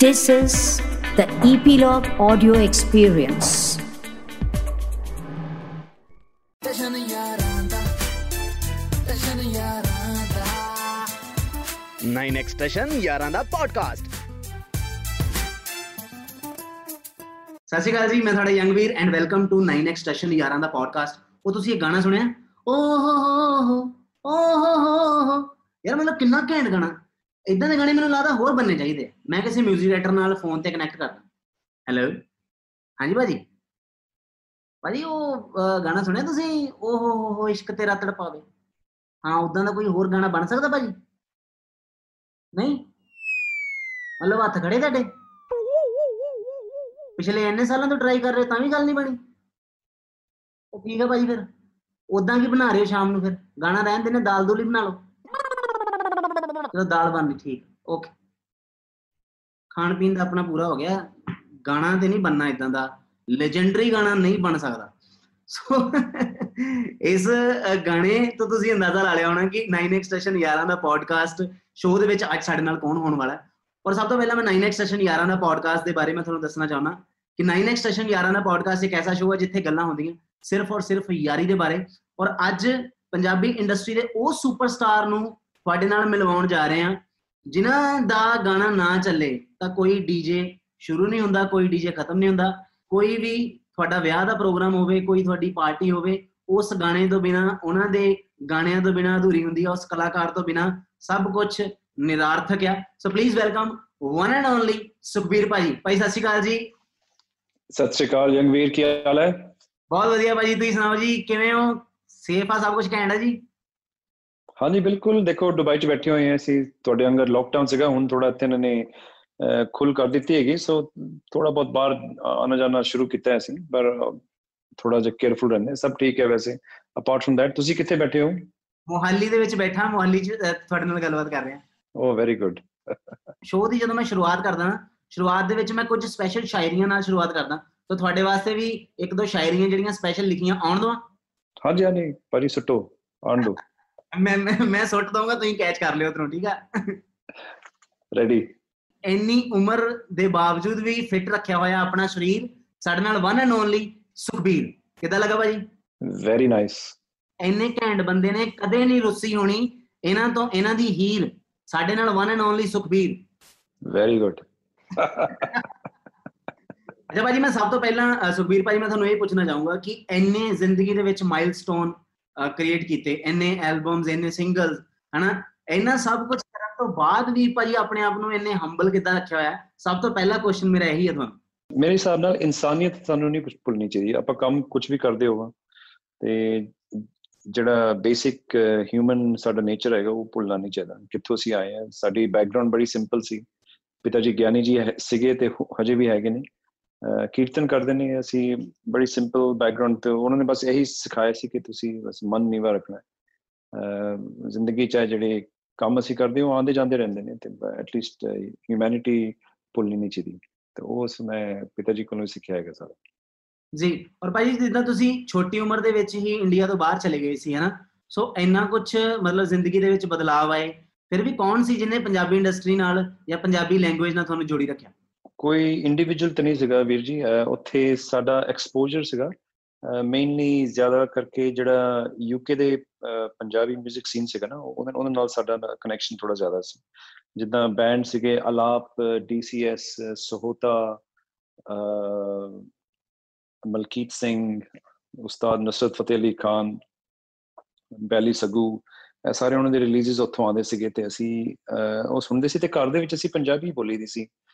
This is the Epilogue Audio Experience. ਦਾ ਜਸ਼ਨ ਯਾਰਾਂ ਦਾ 9x station ਯਾਰਾਂ ਦਾ ਪੋਡਕਾਸਟ ਸਤਿ ਸ਼੍ਰੀ ਅਕਾਲ ਜੀ ਮੈਂ ਤੁਹਾਡਾ Youngveer and welcome to 9x station ਯਾਰਾਂ ਦਾ ਪੋਡਕਾਸਟ ਉਹ ਤੁਸੀਂ ਇਹ ਗਾਣਾ ਸੁਣਿਆ? ਓ ਹੋ ਹੋ ਹੋ ਓ ਹੋ ਹੋ। ਹੋ ਯਾਰ ਮਤਲਬ ਕਿੰਨਾ ਘੈਂਟ ਗਾਣਾ। ਇਦਾਂ ਦੇ ਗਾਣੇ ਮੈਨੂੰ ਲੱਗਦਾ ਹੋਰ ਬੰਨੇ ਚਾਹੀਦੇ ਆ। ਮੈਂ ਕਿਸੇ 뮤직 ਰਾਈਟਰ ਨਾਲ ਫੋਨ ਤੇ ਕਨੈਕਟ ਕਰਦਾ। ਹੈਲੋ ਹਾਂਜੀ ਭਾਜੀ? ਭਾਜੀ ਉਹ ਅਹ, ਗਾਣਾ ਸੁਣਿਆ ਤੁਸੀਂ? ਓ ਹੋ ਹੋ ਹੋ ਇਸ਼ਕ ਤੇਰਾ ਤੜਪਾਵੇ। ਹਾਂ ਉਦਾਂ ਦਾ ਕੋਈ ਹੋਰ ਗਾਣਾ ਬਣ ਸਕਦਾ ਭਾਜੀ? ਨਹੀਂ? ਮਤਲਬ ਹੱਥ ਖੜੇ ਤੁਹਾਡੇ? ਪਿਛਲੇ ਇੰਨੇ ਸਾਲਾਂ ਤੋਂ ਟਰਾਈ ਕਰ ਰਹੇ ਹੋ ਤਾਂ ਵੀ ਗੱਲ ਨਹੀਂ ਬਣੀ। ਉਹ ਠੀਕ ਹੈ ਭਾਜੀ ਫਿਰ। ਉਦਾਂ ਕੀ ਬਣਾ ਰਹੇ ਹੋ ਸ਼ਾਮ ਨੂੰ ਫਿਰ? ਗਾਣਾ ਰਹਿਣ ਦੇ ਨੇ ਦਾਲ ਦੋਲੀ ਬਣਾ ਲਓ। ਚਲੋ ਦਾਲ ਬਣ ਗਈ ਠੀਕ ਓਕੇ ਖਾਣ ਪੀਣ ਦਾ ਆਪਣਾ ਪੂਰਾ ਹੋ ਗਿਆ। ਗਾਣਾ ਤੇ ਨਹੀਂ ਬਣਨਾ ਇਦਾਂ ਦਾ। ਲੈਜੈਂਡਰੀ ਗਾਣਾ ਨਹੀਂ ਬਣ ਸਕਦਾ। ਸੋ ਇਸ ਅ, ਗਾਣੇ ਤੋਂ ਤੁਸੀਂ ਅੰਦਾਜ਼ਾ ਲਾ ਲਿਆ ਹੋਣਾ ਕਿ 9x ਸਟੇਸ਼ਨ 11 ਦਾ ਪੋਡਕਾਸਟ ਸ਼ੋਅ ਦੇ ਵਿੱਚ ਅੱਜ ਸਾਡੇ ਨਾਲ ਕੌਣ ਹੋਣ ਵਾਲਾ ਹੈ। ਔਰ ਸਭ ਤੋਂ ਪਹਿਲਾਂ ਮੈਂ 9x ਸਟੇਸ਼ਨ 11 ਦਾ ਪੋਡਕਾਸਟ ਦੇ ਬਾਰੇ ਮੈਂ ਤੁਹਾਨੂੰ ਦੱਸਣਾ ਚਾਹੁੰਦਾ ਕਿ 9x ਸਟੇਸ਼ਨ 11 ਦਾ ਪੋਡਕਾਸਟ ਇੱਕ ਐਸਾ ਸ਼ੋਅ ਹੈ ਜਿੱਥੇ ਗੱਲਾਂ ਹੁੰਦੀਆਂ ਸਿਰਫ ਔਰ ਸਿਰਫ ਯਾਰੀ ਦੇ ਬਾਰੇ। ਔਰ ਅੱਜ ਪੰਜਾਬੀ ਇੰਡਸਟਰੀ ਦੇ ਉਹ ਸੁਪਰਸਟਾਰ ਨੂੰ ਤੁਹਾਡੇ ਨਾਲ ਮਿਲਵਾਉਣ ਜਾ ਰਹੇ ਹਾਂ। ਜਿਨ੍ਹਾਂ ਦਾ ਗਾਣਾ ਨਾ ਚੱਲੇ ਤਾਂ ਕੋਈ ਡੀਜੇ ਸ਼ੁਰੂ ਨਹੀਂ ਹੁੰਦਾ ਕੋਈ ਡੀਜੇ ਖਤਮ ਨਹੀਂ ਹੁੰਦਾ। ਕੋਈ ਵੀ ਤੁਹਾਡਾ ਵਿਆਹ ਦਾ ਪ੍ਰੋਗਰਾਮ ਹੋਵੇ ਕੋਈ ਤੁਹਾਡੀ ਪਾਰਟੀ ਹੋਵੇ ਉਸ ਗਾਣੇ ਤੋਂ ਬਿਨਾ ਉਹਨਾਂ ਦੇ ਗਾਣਿਆਂ ਤੋਂ ਬਿਨਾ ਅਧੂਰੀ ਹੁੰਦੀ ਹੈ ਉਸ ਕਲਾਕਾਰ ਤੋਂ ਬਿਨਾ ਸਭ ਕੁਝ ਨਿਰਾਰਥਕ ਆ। So please welcome one and only Sukhbir ਭਾਜੀ। ਭਾਈ ਸਤਿ ਸ਼੍ਰੀ ਅਕਾਲ ਜੀ। ਸਤਿ ਸ਼੍ਰੀ ਅਕਾਲ ਜੰਗਵੀਰ ਕੀ ਹਾਲ ਹੈ? ਬਹੁਤ ਵਧੀਆ ਭਾਜੀ ਤੁਸੀਂ ਸੁਣਾਓ ਜੀ ਕਿਵੇਂ ਹੋ? ਸੇਫ ਆ ਸਭ ਕੁਝ ਹੈ ਜੀ? ਹਾਂਜੀ ਬਿਲਕੁਲ। ਦੇਖੋ ਦੁਬਈ 'ਚ ਬੈਠੇ ਹੋਏ ਹਾਂ ਅਸੀਂ ਤੁਹਾਡੇ ਅੰਦਰ ਲੋਕਡਾਊਨ ਸੀਗਾ ਹੁਣ ਥੋੜਾ ਇੱਥੇ ਇਹਨਾਂ ਨੇ ਖੁੱਲ ਕਰ ਦਿੱਤੀ ਹੈਗੀ। ਸੋ ਥੋੜਾ ਬਹੁਤ ਬਾਹਰ ਆਣਾ ਜਾਣਾ ਸ਼ੁਰੂ ਕੀਤਾ ਹੈ ਅਸੀਂ ਪਰ ਥੋੜਾ ਜਿਹਾ ਕੇਅਰਫੁਲ ਰਹਿੰਦੇ। ਸਭ ਠੀਕ ਹੈ ਵੈਸੇ ਅਪਾਰਟ ਫਰਮ ਦੈਟ ਤੁਸੀਂ ਕਿੱਥੇ ਬੈਠੇ ਹੋ? ਮੋਹਾਲੀ ਦੇ ਵਿੱਚ ਬੈਠਾ ਮੋਹਾਲੀ 'ਚ ਤੁਹਾਡੇ ਨਾਲ ਗੱਲਬਾਤ ਕਰ ਰਿਹਾ। ਓ ਵੈਰੀ ਗੁੱਡ ਸ਼ੋਅ ਦੀ ਜਦੋਂ ਮੈਂ ਸ਼ੁਰੂਆਤ ਕਰਦਾ ਨਾ ਸ਼ੁਰੂਆਤ ਦੇ ਵਿੱਚ ਮੈਂ ਕੁਝ ਸਪੈਸ਼ਲ ਸ਼ਾਇਰੀਆਂ ਨਾਲ ਸ਼ੁਰੂਆਤ ਕਰਦਾ। ਤਾਂ ਤੁਹਾਡੇ ਵਾਸਤੇ ਵੀ ਇੱਕ ਦੋ ਸ਼ਾਇਰੀਆਂ ਜਿਹੜੀਆਂ ਸਪੈਸ਼ਲ ਲਿਖੀਆਂ ਆਉਣ ਦਵਾਂ ਹਾਂਜੀ ਹਾਂਜੀ ਪਰੀ ਸੁੱਟੋ ਆਣ ਦੋ। ਮੈਂ ਮੈਂ- ਸੁੱਟ ਦਊਂਗਾ ਤੁਸੀਂ ਕੈਚ ਕਰ ਲਿਓ ਉਧਰੋਂ ਠੀਕ ਆ? ਰੈਡੀ ਇੰਨੀ ਉਮਰ ਦੇ ਬਾਵਜੂਦ ਵੀ ਫਿੱਟ ਰੱਖਿਆ ਹੋਇਆ ਆਪਣਾ ਸਰੀਰ ਸਾਡੇ ਨਾਲ ਵਨ ਐਂਡ ਓਨਲੀ ਸੁਖਬੀਰ। ਕਿਦਾਂ ਲੱਗਾ ਭਾਜੀ? ਵੈਰੀ ਨਾਈਸ ਇੰਨੇ ਘੈਂਟ ਬੰਦੇ ਨੇ ਕਦੇ ਨਹੀਂ ਰੁੱਸੀ ਹੋਣੀ। ਇਹਨਾਂ ਤੋਂ ਇਹਨਾਂ ਦੀ ਹੀਰ ਸਾਡੇ ਨਾਲ one and only Sukhbir. Very good ਅੱਛਾ ਭਾਜੀ ਮੈਂ ਸਭ ਤੋਂ ਪਹਿਲਾਂ ਸੁਖਬੀਰ ਭਾਜੀ ਮੈਂ ਤੁਹਾਨੂੰ ਇਹ ਪੁੱਛਣਾ ਚਾਹੂੰਗਾ ਕਿ ਇੰਨੇ ਜ਼ਿੰਦਗੀ ਦੇ ਵਿੱਚ ਮਾਈਲਸਟੋਨ ਕ੍ਰੀਏਟ ਕੀਤੇ, ਇੰਨੇ ਐਲਬਮਸ ਇੰਨੇ ਸਿੰਗਲਸ ਹਨਾ? ਇੰਨਾ ਸਭ ਕੁਝ ਕਰਨ ਤੋਂ ਬਾਅਦ ਵੀ ਭਾਜੀ ਆਪਣੇ ਆਪ ਨੂੰ ਇੰਨੇ ਹੰਬਲ ਕਿੱਦਾਂ ਰੱਖਿਆ ਹੋਇਆ? ਹੈ? ਸਭ ਤੋਂ ਪਹਿਲਾ ਕੁਐਸਚਨ ਮੇਰਾ ਇਹੀ ਹੈ ਤੁਹਾਨੂੰ। ਮੇਰੇ ਹਿਸਾਬ ਨਾਲ ਇਨਸਾਨੀਅਤ ਸਾਨੂੰ ਨਹੀਂ ਕੁਝ ਭੁੱਲਣੀ ਚਾਹੀਦੀ। ਆਪਾਂ ਕੰਮ ਕੁਝ ਵੀ ਕਰਦੇ ਹੋਵਾਂ, ਤੇ ਜਿਹੜਾ ਬੇਸਿਕ ਹਿਊਮਨ ਸਾਡਾ ਨੇਚਰ ਹੈਗਾ, ਉਹ ਭੁੱਲਣਾ ਨਹੀਂ ਚਾਹੀਦਾ। ਕਿੱਥੋਂ ਅਸੀਂ ਆਏ ਆ ਸਾਡੀ ਬੈਕਗ੍ਰਾਉਂਡ ਬੜੀ ਸਿੰਪਲ ਸੀ। ਪਿਤਾ ਜੀ ਗਿਆਨੀ ਜੀ ਹੈ- ਸੀਗੇ ਤੇ ਹੁ- ਹਜੇ ਵੀ ਹੈਗੇ ਨੇ। ਅਹ ਕੀਰਤਨ ਕਰਦੇ ਨੇ ਅਸੀਂ ਬੜੀ ਸਿੰਪਲ ਬੈਕਗ੍ਰਾਉਂਡ ਤੇ ਉਹਨਾਂ ਨੇ ਬਸ ਇਹੀ ਸਿਖਾਇਆ ਸੀ ਕਿ ਤੁਸੀਂ ਬਸ ਮਨ ਨੀਵਾ ਰੱਖਣਾ। ਹੈ। ਅਹ ਜ਼ਿੰਦਗੀ ਚ ਜਿਹੜੇ ਕੰਮ ਅਸੀਂ ਕਰਦੇ ਹਾਂ, ਉਹ ਆਉਂਦੇ ਜਾਂਦੇ ਰਹਿੰਦੇ ਨੇ ਤੇ ਐਟਲੀਸਟ ਹਿਊਮੈਨਿਟੀ ਭੁੱਲਣੀ ਨਹੀਂ ਚਾਹੀਦੀ। ਤੇ ਉਹ ਉਸ ਮੈਂ ਪਿਤਾ ਜੀ ਕੋਲੋਂ ਹੀ ਸਿੱਖਿਆ ਹੈਗਾ ਸਾਰਾ। ਜੀ ਔਰ ਭਾਜੀ ਜਿੱਦਾਂ ਤੁਸੀਂ ਛੋਟੀ ਉਮਰ ਦੇ ਵਿੱਚ ਹੀ ਇੰਡੀਆ ਤੋਂ ਬਾਹਰ ਚਲੇ ਗਏ ਸੀ ਹਨਾ? ਸੋ ਇੰਨਾ ਕੁਝ ਮਤਲਬ ਜ਼ਿੰਦਗੀ ਦੇ ਵਿੱਚ ਬਦਲਾਅ ਆਏ ਫਿਰ ਵੀ ਕੌਣ ਸੀ ਜਿਹਨੇ ਪੰਜਾਬੀ ਇੰਡਸਟਰੀ ਨਾਲ ਜਾਂ ਪੰਜਾਬੀ ਲੈਂਗੁਏਜ ਨਾਲ ਤੁਹਾਨੂੰ ਜੋੜੀ ਰੱਖਿਆ? ਕੋਈ ਇੰਡੀਵਿਜੂਅਲ ਤਾਂ ਨਹੀਂ ਸੀਗਾ ਵੀਰ ਜੀ, ਅਹ ਉੱਥੇ ਸਾਡਾ ਐਕਸਪੋਜ਼ਰ ਸੀਗਾ ਮੇਨਲੀ ਜ਼ਿਆਦਾ ਕਰਕੇ ਜਿਹੜਾ ਯੂਕੇ ਦੇ, ਅਹ ਪੰਜਾਬੀ 뮤직 ਸੀਨ ਸੀਗਾ ਨਾ ਉਹਨਾਂ ਉਹਨਾਂ ਨਾਲ ਸਾਡਾ ਕਨੈਕਸ਼ਨ ਥੋੜਾ ਜ਼ਿਆਦਾ ਸੀ। ਜਿੱਦਾਂ ਬੈਂਡ ਸੀਗੇ ਅਲਾਪ ਡੀਸੀਐਸ ਸਹੋਤਾ ਅਹ ਮਲਕੀਤ ਸਿੰਘ, ਉਸਤਾਦ ਨਸਰਤ ਫਤਿਹ ਅਲੀ ਖਾਨ, ਬੈਲੀ ਸਗੂ, ਇਹ ਸਾਰੇ ਉਹਨਾਂ ਦੇ ਰਿਲੀਜ਼ਸ ਉੱਥੋਂ ਆਉਂਦੇ ਸੀਗੇ ਤੇ ਅਸੀਂ, ਅਹ ਉਹ ਸੁਣਦੇ ਸੀ ਤੇ ਘਰ ਦੇ ਵਿੱਚ ਅਸੀਂ ਪੰਜਾਬੀ ਬੋਲੀ ਦੀ ਸੀ। ਅਹ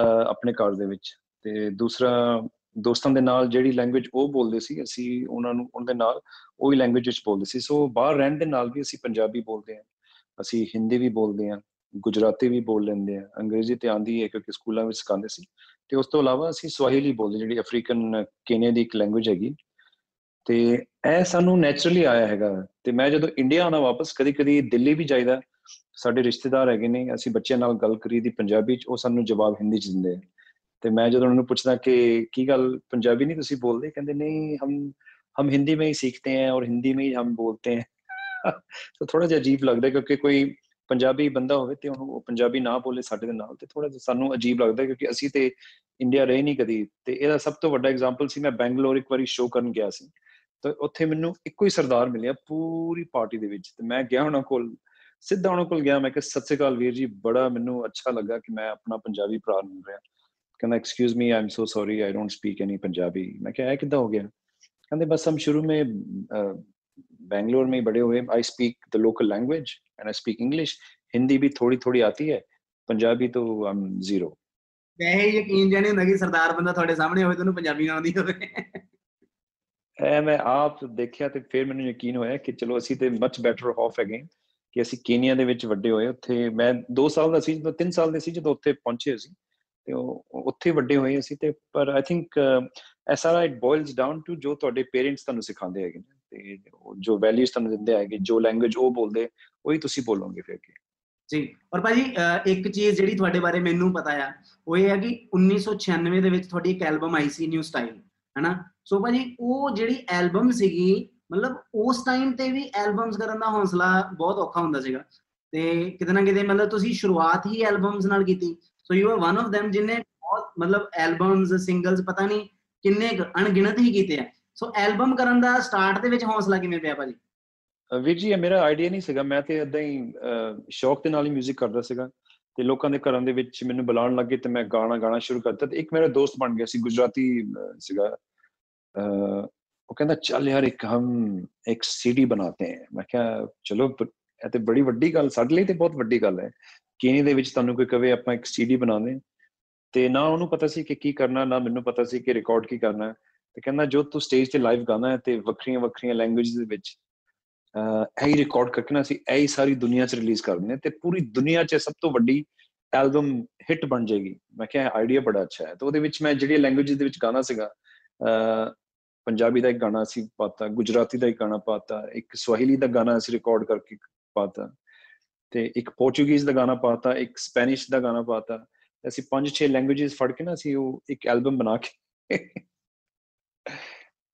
ਆਪਣੇ ਘਰ ਦੇ ਵਿੱਚ। ਤੇ ਦੂਸਰਾ, ਦੋਸਤਾਂ ਦੇ ਨਾਲ ਜਿਹੜੀ ਲੈਂਗੁਏਜ ਉਹ ਬੋਲਦੇ ਸੀ, ਅਸੀਂ ਉਹਨਾਂ ਨੂੰ, ਉਹਨਾਂ ਦੇ ਨਾਲ ਉਹੀ ਲੈਂਗੁਏਜ ਵਿੱਚ ਬੋਲਦੇ ਸੀ। ਸੋ ਬਾਹਰ ਰਹਿਣ ਦੇ ਨਾਲ ਵੀ ਅਸੀਂ ਪੰਜਾਬੀ ਬੋਲਦੇ ਹਾਂ। ਅਸੀਂ ਹਿੰਦੀ ਵੀ ਬੋਲਦੇ ਹਾਂ, ਗੁਜਰਾਤੀ ਵੀ ਬੋਲ ਲੈਂਦੇ ਹਾਂ। ਅੰਗਰੇਜ਼ੀ ਤੇ ਆਂਦੀ ਹੈ ਕਿਉਂਕਿ ਸਕੂਲਾਂ ਵਿੱਚ ਸਿਖਾਉਂਦੇ ਸੀ। ਤੇ ਉਸ ਤੋਂ ਇਲਾਵਾ ਅਸੀਂ ਸਵਾਹਿਲੀ ਬੋਲਦੇ ਜਿਹੜੀ ਅਫਰੀਕਨ ਕੇਨੀਆ ਦੀ ਇੱਕ ਲੈਂਗੁਏਜ ਹੈਗੀ। ਤੇ ਇਹ ਸਾਨੂੰ ਨੇਚਰਲੀ ਆਇਆ ਹੈਗਾ। ਤੇ ਮੈਂ ਜਦੋਂ ਇੰਡੀਆ ਆਣਾ ਵਾਪਸ ਕਦੀ ਕਦੀ ਦਿੱਲੀ ਵੀ ਜਾਈਦਾ। ਸਾਡੇ ਰਿਸ਼ਤੇਦਾਰ ਹੈਗੇ ਨੇ, ਅਸੀਂ ਬੱਚਿਆਂ ਨਾਲ ਗੱਲ ਕਰੀ ਦੀ ਪੰਜਾਬੀ ਚ, ਉਹ ਸਾਨੂੰ ਜਵਾਬ ਹਿੰਦੀ ਚ ਦਿੰਦੇ ਤੇ ਮੈਂ ਜਦੋਂ ਉਹਨਾਂ ਨੂੰ ਪੁੱਛਦਾ ਕਿ ਕੀ ਗੱਲ ਪੰਜਾਬੀ ਨਹੀਂ ਤੁਸੀਂ ਬੋਲਦੇ? ਕਹਿੰਦੇ ਨਹੀਂ, ਹਮ ਹਮ ਹਿੰਦੀ ਮੇਂ ਹੀ ਸਿੱਖਤੇ ਹਾਂ ਔਰ ਹਿੰਦੀ ਮੇਂ ਹੀ ਹਮ ਬੋਲਤੇ ਹਾਂ। ਤਾਂ ਥੋੜਾ ਜਿਹਾ ਅਜੀਬ ਲੱਗਦਾ ਕਿਉਂਕਿ ਕੋਈ ਪੰਜਾਬੀ ਬੰਦਾ ਹੋਵੇ ਤੇ ਉਹ ਪੰਜਾਬੀ ਨਾ ਬੋਲੇ ਸਾਡੇ ਦੇ ਨਾਲ, ਤੇ ਥੋੜਾ ਜਿਹਾ ਸਾਨੂੰ ਅਜੀਬ ਲੱਗਦਾ ਕਿਉਂਕਿ ਅਸੀਂ ਤੇ ਇੰਡੀਆ ਰਹੇ ਨਹੀਂ ਕਦੀ। ਤੇ ਇਹਦਾ ਸਭ ਤੋਂ ਵੱਡਾ ਐਗਜ਼ਾਮਪਲ ਸੀ, ਮੈਂ ਬੈਂਗਲੌਰ ਇੱਕ ਵਾਰੀ ਸ਼ੋਅ ਕਰਨ ਗਿਆ ਸੀ। ਤੇ ਉੱਥੇ ਮੈਨੂੰ ਇੱਕੋ ਹੀ ਸਰਦਾਰ ਮਿਲਿਆ ਪੂਰੀ ਪਾਰਟੀ ਦੇ ਵਿੱਚ। ਤੇ ਮੈਂ ਗਿਆ ਹੁਣਾਂ ਕੋਲ ਸਿੱਧਾ ਉਹਨਾਂ ਕੋਲ ਗਿਆ ਮੈਂ ਕਿ ਸਤਿ ਸ੍ਰੀ ਅਕਾਲ ਵੀਰ ਜੀ ਬੜਾ ਮੈਨੂੰ ਅੱਛਾ ਲੱਗਾ ਕਿ ਮੈਂ ਆਪਣਾ ਪੰਜਾਬੀ ਭਰਾ ਮਿਲ ਰਿਹਾ ਕਹਿੰਦਾ excuse me I am so sorry I don't speak any Punjabi ਮੈਂ ਕਿਹਾ ਇਹ ਕਿੱਦਾਂ ਹੋ ਗਿਆ ਕਹਿੰਦੇ ਬਸ हम शुरू में बैंगलोर में ही बड़े हुए I speak the local language and I speak English Hindi भी थोड़ी थोड़ी आती है पंजाबी तो आई एम जीरो ਵੈਸੇ ਹੀ ਯਕੀਨ ਜਾਣੀ ਹੁੰਦਾ ਕਿ ਸਰਦਾਰ ਬੰਦਾ ਤੁਹਾਡੇ ਸਾਹਮਣੇ ਹੋਵੇ ਤੁਹਾਨੂੰ ਪੰਜਾਬੀ ਨਾ ਆਉਂਦੀ ਹੋਵੇ ਐ ਮੈਂ ਆਪ ਦੇਖਿਆ ਤੇ ਫਿਰ ਮੈਨੂੰ ਯਕੀਨ ਹੋਇਆ ਕਿ ਚਲੋ ਅਸੀਂ ਤੇ ਮੱਚ ਬੈਟਰ ਆਫ ਹੈਗੇ ਕਿ ਅਸੀਂ ਕੀਨੀਆ ਦੇ ਵਿੱਚ ਵੱਡੇ ਹੋਏ, ਉੱਥੇ ਮੈਂ 2 ਸਾਲ ਦਾ ਸੀ, ਜਦੋਂ 3 ਸਾਲ ਦੇ ਸੀ, ਜਦੋਂ ਉੱਥੇ ਪਹੁੰਚੇ ਅਸੀਂ, ਤੇ ਉਹ ਉੱਥੇ ਵੱਡੇ ਹੋਏ ਅਸੀਂ, ਤੇ ਪਰ ਆਈ ਥਿੰਕ ਇਹ ਸਾਰਾ ਇਟ ਬੋਇਲਸ ਡਾਊਨ ਟੂ ਜੋ ਤੁਹਾਡੇ ਪੇਰੈਂਟਸ ਤੁਹਾਨੂੰ ਸਿਖਾਉਂਦੇ ਹੈਗੇ ਨੇ, ਤੇ ਉਹ ਜੋ ਵੈਲਿਊਜ਼ ਤੁਹਾਨੂੰ ਦਿੰਦੇ ਹੈਗੇ, ਜੋ ਲੈਂਗੁਏਜ ਉਹ ਬੋਲਦੇ, ਉਹੀ ਤੁਸੀਂ ਬੋਲੋਗੇ ਫਿਰ ਅੱਗੇ। ਜੀ ਪਰ ਭਾਜੀ, ਅਹ, ਇੱਕ ਚੀਜ਼ ਜਿਹੜੀ ਤੁਹਾਡੇ ਬਾਰੇ ਮੈਨੂੰ ਪਤਾ ਆ, ਉਹ ਇਹ ਹੈ ਕਿ 1996 ਦੇ ਵਿੱਚ ਤੁਹਾਡੀ ਇੱਕ ਐਲਬਮ ਆਈ ਸੀ ਨਿਊ ਸਟਾਈਲ ਹੈਨਾ? ਸੋ ਭਾਜੀ, ਉਹ ਜਿਹੜੀ ਐਲਬਮ ਸੀਗੀ ਮਤਲਬ ਉਸ ਟਾਈਮ ਤੇ ਵੀ ਐਲਬਮਸ ਕਰਨ ਦਾ ਹੌਸਲਾ ਬਹੁਤ ਔਖਾ ਹੁੰਦਾ ਸੀਗਾ। ਤੇ ਕਿਤੇ ਨਾ ਕਿਤੇ ਮਤਲਬ ਤੁਸੀਂ ਸ਼ੁਰੂਆਤ ਹੀ ਐਲਬਮਸ ਨਾਲ ਕੀਤੀ। So you are one of them ਜਿਨੇ ਬਹੁਤ ਮਤਲਬ ਐਲਬਮਸ ਸਿੰਗਲਸ ਪਤਾ ਨਹੀਂ ਕਿੰਨੇ ਕੁ ਅਣਗਿਣਤ ਹੀ ਕੀਤੇ ਆ। ਸੋ ਐਲਬਮ ਕਰਨ ਦਾ ਸਟਾਰਟ ਦੇ ਵਿੱਚ ਹੌਸਲਾ ਕਿਵੇਂ ਪਿਆ ਭਾਜੀ? ਅਹ ਵੀਰ ਜੀ ਇਹ ਮੇਰਾ ਆਈਡੀਆ ਨਹੀਂ ਸੀਗਾ। ਮੈਂ ਤੇ ਇਦਾਂ ਹੀ ਅਹ, ਸ਼ੌਕ ਦੇ ਨਾਲ ਹੀ 뮤직 ਕਰਦਾ ਸੀਗਾ। ਤੇ ਲੋਕਾਂ ਦੇ ਘਰਾਂ ਦੇ ਵਿੱਚ ਮੈਨੂੰ ਬੁਲਾਉਣ ਲੱਗੇ ਤੇ ਮੈਂ ਗਾਣਾ ਗਾਣਾ ਸ਼ੁਰੂ ਕਰਤਾ। ਤੇ ਇੱਕ ਮੇਰਾ ਦੋਸਤ ਬਣ ਗਿਆ ਸੀ ਗੁਜਰਾਤੀ ਅਹ, ਸੀਗਾ। ਅਹ, ਉਹ ਕਹਿੰਦਾ ਚੱਲ ਯਾਰ ਇੱਕ ਹਮ ਇੱਕ ਸੀਡੀ ਬਣਾਤੇ ਹੈ ਮੈਂ ਕਿਹਾ ਚਲੋ ਬ- ਇਹ ਤੇ ਬੜੀ ਵੱਡੀ ਗੱਲ ਸਾਡੇ ਲਈ ਤੇ ਬਹੁਤ ਵੱਡੀ ਗੱਲ ਹੈ ਕੀਨੀ ਦੇ ਵਿੱਚ ਤੁਹਾਨੂੰ ਕੋਈ ਕਵੇ ਆਪਾਂ ਇੱਕ ਸੀਡੀ ਬਣਾਉਂਦੇ ਤੇ ਨਾ ਉਹਨੂੰ ਪਤਾ ਸੀ ਕਿ ਕੀ ਕਰਨਾ ਨਾ ਮੈਨੂੰ ਪਤਾ ਸੀ ਕਿ ਰਿਕਾਰਡ ਕੀ ਕਰਨਾ ਹੈ। ਤੇ ਕਹਿੰਦਾ ਜੋ ਤੂੰ ਸਟੇਜ ਤੇ ਲਾਈਵ ਗਾਣਾ ਹੈ ਤੇ ਵੱਖਰੀਆਂ ਵੱਖਰੀਆਂ ਲੈਂਗੁਏਜਸ ਦੇ ਵਿੱਚ ਅਹ ਇਹ ਹੀ ਰਿਕਾਰਡ ਕਰਕੇ ਨਾ ਅਸੀਂ ਇਹ ਹੀ ਸਾਰੀ ਦੁਨੀਆ 'ਚ ਰਿਲੀਜ਼ ਕਰ ਦਿੰਦੇ ਹਾਂ ਤੇ ਪੂਰੀ ਦੁਨੀਆ 'ਚ ਸਭ ਤੋਂ ਵੱਡੀ ਐਲਬਮ ਹਿੱਟ ਬਣ ਜਾਏਗੀ ਮੈਂ ਕਿਹਾ ਆਈਡੀਆ ਬੜਾ ਅੱਛਾ ਹੈ ਤੇ ਉਹਦੇ ਵਿੱਚ ਮੈਂ ਜਿਹੜੀਆਂ ਲੈਂਗੁਏਜਸ ਦੇ ਵਿੱਚ ਗਾਣਾ ਸੀਗਾ ਅਹ ਪੰਜਾਬੀ ਦਾ ਇੱਕ ਗਾਣਾ ਸੀ ਪਾਤਾ, ਗੁਜਰਾਤੀ ਦਾ ਇੱਕ ਗਾਣਾ ਪਾਤਾ, ਇੱਕ ਸਵਾਹਿਲੀ ਦਾ ਗਾਣਾ ਅਸੀਂ ਰਿਕਾਰਡ ਕਰਕੇ ਪਾਤਾ ਤੇ ਇੱਕ ਪੋਰਚੁਗੀਜ਼ ਦਾ ਗਾਣਾ ਪਾਤਾ, ਇੱਕ ਸਪੈਨਿਸ਼ ਦਾ ਗਾਣਾ ਪਾਤਾ। ਤੇ ਅਸੀਂ ਪੰਜ ਛੇ ਲੈਂਗੁਏਜਸ ਫੜ ਕੇ ਨਾ ਅਸੀਂ ਉਹ ਇੱਕ ਐਲਬਮ ਬਣਾ ਕੇ